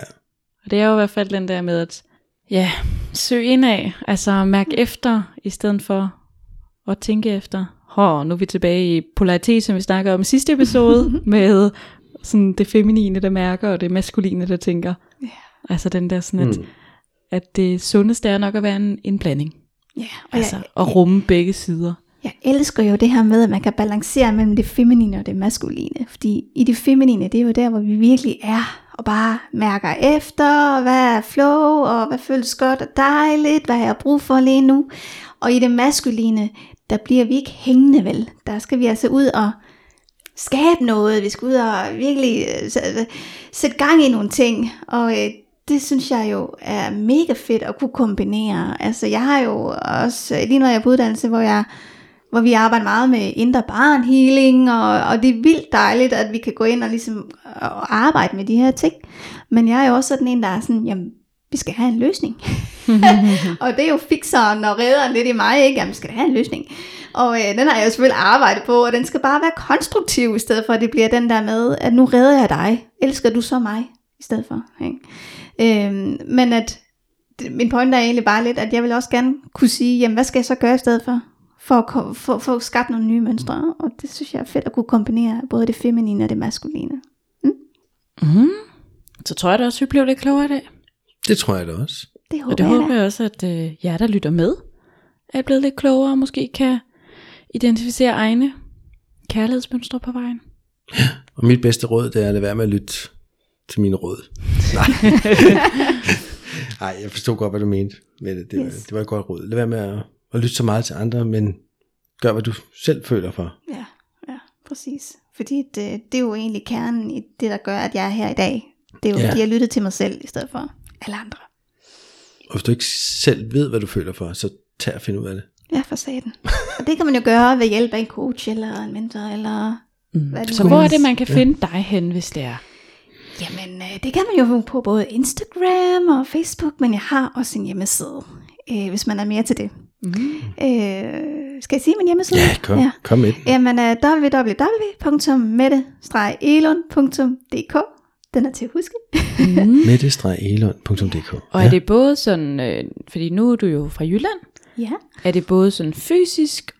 Speaker 4: Og det er jo i hvert fald den der med at ja, søge ind af, altså mærke efter, i stedet for at tænke efter. Hår, nu er vi tilbage i polaritet, som vi snakker om i sidste episode, med sådan det feminine, der mærker, og det maskuline, der tænker.
Speaker 3: Ja.
Speaker 4: Altså den der sådan, at,
Speaker 2: Mm.
Speaker 4: at det sundeste er nok at være en, en blanding.
Speaker 3: Ja, og
Speaker 4: Altså
Speaker 3: jeg,
Speaker 4: at rumme begge sider.
Speaker 3: jeg elsker jo det her med, at man kan balancere mellem det feminine og det maskuline. Fordi i det feminine, det er jo der, hvor vi virkelig er, og bare mærker efter, hvad er flow, og hvad føles godt og dejligt, hvad har jeg brug for lige nu. Og i det maskuline, der bliver vi ikke hængende vel. Der skal vi altså ud og skabe noget. Vi skal ud og virkelig øh, sæ- sætte gang i nogle ting. Og øh, det synes jeg jo er mega fedt at kunne kombinere. Altså jeg har jo også, lige når jeg er på uddannelse, hvor jeg hvor vi arbejder meget med indre barn healing, og, og det er vildt dejligt, at vi kan gå ind og ligesom og arbejde med de her ting. Men jeg er jo også sådan en, der er sådan, jamen, vi skal have en løsning. og det er jo fixeren og redderen lidt i mig, ikke? Jamen, vi skal da have en løsning. Og øh, den har jeg jo selvfølgelig arbejdet på, og den skal bare være konstruktiv, i stedet for at det bliver den der med, at nu redder jeg dig. Elsker du så mig? I stedet for. Ikke? Øhm, men at min pointe er egentlig bare lidt, at jeg vil også gerne kunne sige, jamen hvad skal jeg så gøre i stedet for? For at ko- få, få skabt nogle nye mønstre. Og det synes jeg er fedt at kunne kombinere både det feminine og det maskuline.
Speaker 4: Mm. Så tror jeg da også, vi blev lidt klogere i dag.
Speaker 2: Det tror jeg da også.
Speaker 3: Det håber
Speaker 4: Og det
Speaker 3: jeg
Speaker 4: håber jeg også, at øh, jer, der lytter med, er blevet lidt klogere og måske kan identificere egne kærlighedsmønstre på vejen.
Speaker 2: Og mit bedste råd, det er at lade være med at lytte til mine råd. Nej. Nej, jeg forstod godt, hvad du mente med det. Det, yes.
Speaker 3: Yes.
Speaker 2: det var et godt råd. Lad være med at, at lytte så meget til andre, men gør, hvad du selv føler for.
Speaker 3: Ja, ja, præcis. Fordi det, det er jo egentlig kernen i det, der gør, at jeg er her i dag. Det er jo,
Speaker 2: Ja.
Speaker 3: ja. fordi jeg lyttede til mig selv, i stedet for alle andre.
Speaker 2: Og hvis du ikke selv ved, hvad du føler for, så tag og find ud af det.
Speaker 3: Ja, for satan. Og det kan man jo gøre ved hjælp af en coach, eller en mentor, eller
Speaker 4: Mm.
Speaker 3: hvad det
Speaker 4: Så hvor
Speaker 3: er.
Speaker 4: er det, man kan finde dig hen, hvis det er?
Speaker 3: Jamen, øh, det kan man jo på både Instagram og Facebook, men jeg har også en hjemmeside, øh, hvis man er mere til det.
Speaker 4: Mm.
Speaker 3: Øh, skal jeg sige min hjemmeside?
Speaker 2: Ja, kom, ja. kom med den.
Speaker 3: Jamen, uh, www.mette-elon.dk Den er til at huske.
Speaker 4: Mm.
Speaker 2: mette-elon.dk
Speaker 4: Og er det både sådan, øh, fordi nu er du jo fra Jylland,
Speaker 3: ja.
Speaker 4: er det både sådan fysisk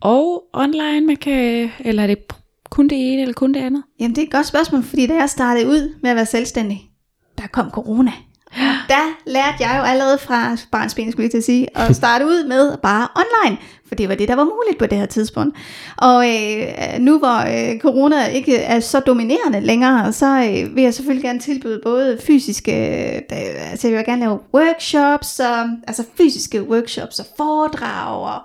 Speaker 4: og online, man kan, eller er det kun det ene eller kun det andet?
Speaker 3: Jamen, det er et godt spørgsmål, fordi da jeg startede ud med at være selvstændig, der kom corona. Og der lærte jeg jo allerede fra barnsben, skulle jeg til at sige, at starte ud med bare online, for det var det, der var muligt på det her tidspunkt. Og øh, nu hvor øh, corona ikke er så dominerende længere, så øh, vil jeg selvfølgelig gerne tilbyde både fysiske, øh, altså jeg vil gerne lave workshops, og, altså fysiske workshops og foredrag, og,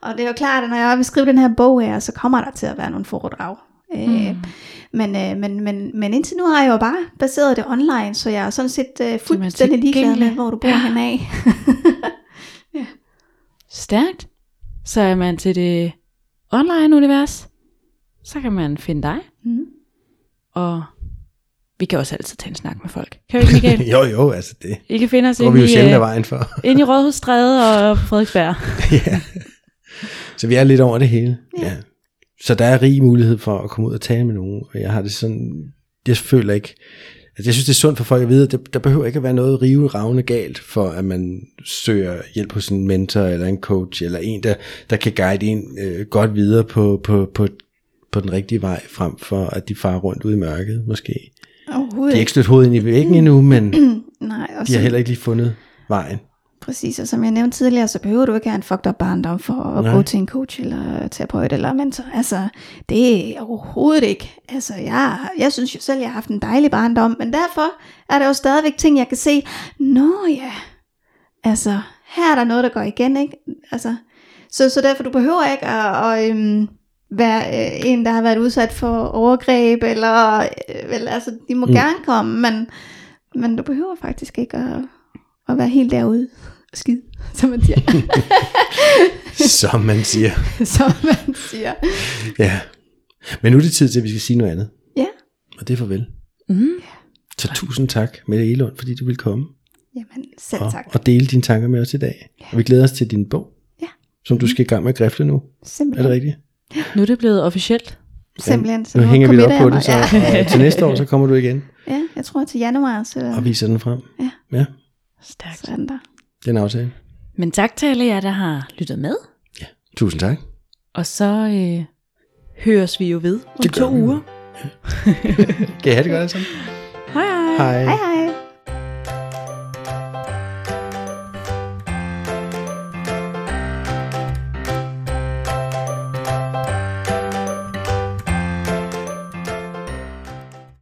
Speaker 3: og det er jo klart, at når jeg vil skrive den her bog her, så kommer der til at være nogle foredrag. Øh, men, øh, men, men, men indtil nu har jeg jo bare baseret det online, så jeg er sådan set øh, fuldstændig ligeglad med, hvor du bor
Speaker 4: Ja.
Speaker 3: ja. henad.
Speaker 4: Stærkt. Så er man til det online-univers, så kan man finde dig.
Speaker 3: Mm.
Speaker 4: Og vi kan også altid tage en snak med folk. Kan vi ikke, Michael?
Speaker 2: jo, jo, altså det
Speaker 4: I kan finde os inde
Speaker 2: vi jo
Speaker 4: i,
Speaker 2: sjældent af
Speaker 4: øh,
Speaker 2: vejen for.
Speaker 4: inde i Rådhusstræde og Frederiksberg.
Speaker 2: ja. Så vi er lidt over det hele. Ja. ja. Så der er rig mulighed for at komme ud og tale med nogen. Og jeg har det sådan, jeg føler ikke, altså jeg synes det er sundt for folk at vide, at der, der behøver ikke at være noget rivende ravne galt, for at man søger hjælp hos en mentor eller en coach, eller en, der, der kan guide en øh, godt videre på, på, på, på den rigtige vej, frem for at de farer rundt ude i mørket måske.
Speaker 3: Overhovedet
Speaker 2: De er ikke stødt hovedet ind i væggen endnu, men
Speaker 3: Nej, og
Speaker 2: de har heller ikke lige fundet vejen.
Speaker 3: Præcis, og som jeg nævnte tidligere, så behøver du ikke have en fucked up barndom for at
Speaker 2: Nej.
Speaker 3: gå til en coach eller terapeut eller mentor. Altså, det er overhovedet ikke. Altså, jeg, jeg synes jo selv, jeg har haft en dejlig barndom, men derfor er der jo stadigvæk ting, jeg kan se. Nå ja, altså, her er der noget, der går igen, ikke? Altså, så, så derfor, du behøver ikke at, at øhm, være øh, en, der har været udsat for overgreb, eller, øh, vel, altså, de må
Speaker 2: Mm.
Speaker 3: gerne komme, men, men du behøver faktisk ikke at, at være helt derude og skide, som man siger.
Speaker 2: Som man siger.
Speaker 3: som man siger.
Speaker 2: Ja. Men nu er det tid til, at vi skal sige noget andet.
Speaker 3: Ja.
Speaker 2: Og det er farvel.
Speaker 4: Mm.
Speaker 2: Så tusind tak, Mette Elund, fordi du vil komme
Speaker 3: Jamen, selv
Speaker 2: og,
Speaker 3: tak.
Speaker 2: og dele dine tanker med os i dag. Og vi glæder os til din bog,
Speaker 3: Ja.
Speaker 2: som du skal i gang med at grifle nu. Er
Speaker 3: Simpelthen.
Speaker 2: det rigtigt?
Speaker 4: Nu er det blevet officielt.
Speaker 3: Simpelthen. Så
Speaker 2: Nu hænger vi op på det, så
Speaker 3: Ja.
Speaker 2: til næste år, så kommer du igen
Speaker 3: ja, jeg tror til januar, så,
Speaker 2: og viser den frem.
Speaker 3: Ja.
Speaker 2: Ja,
Speaker 4: Stærkt.
Speaker 3: så er den der.
Speaker 2: den aftale.
Speaker 4: Men tak til alle jer, der har lyttet med.
Speaker 2: Tusind tak.
Speaker 4: Og så øh, høres vi jo ved om
Speaker 2: Det gør
Speaker 4: to
Speaker 2: vi.
Speaker 4: uger.
Speaker 2: Kan I have det godt alle sammen?
Speaker 4: Hej hej.
Speaker 2: Hej.
Speaker 3: Hej hej.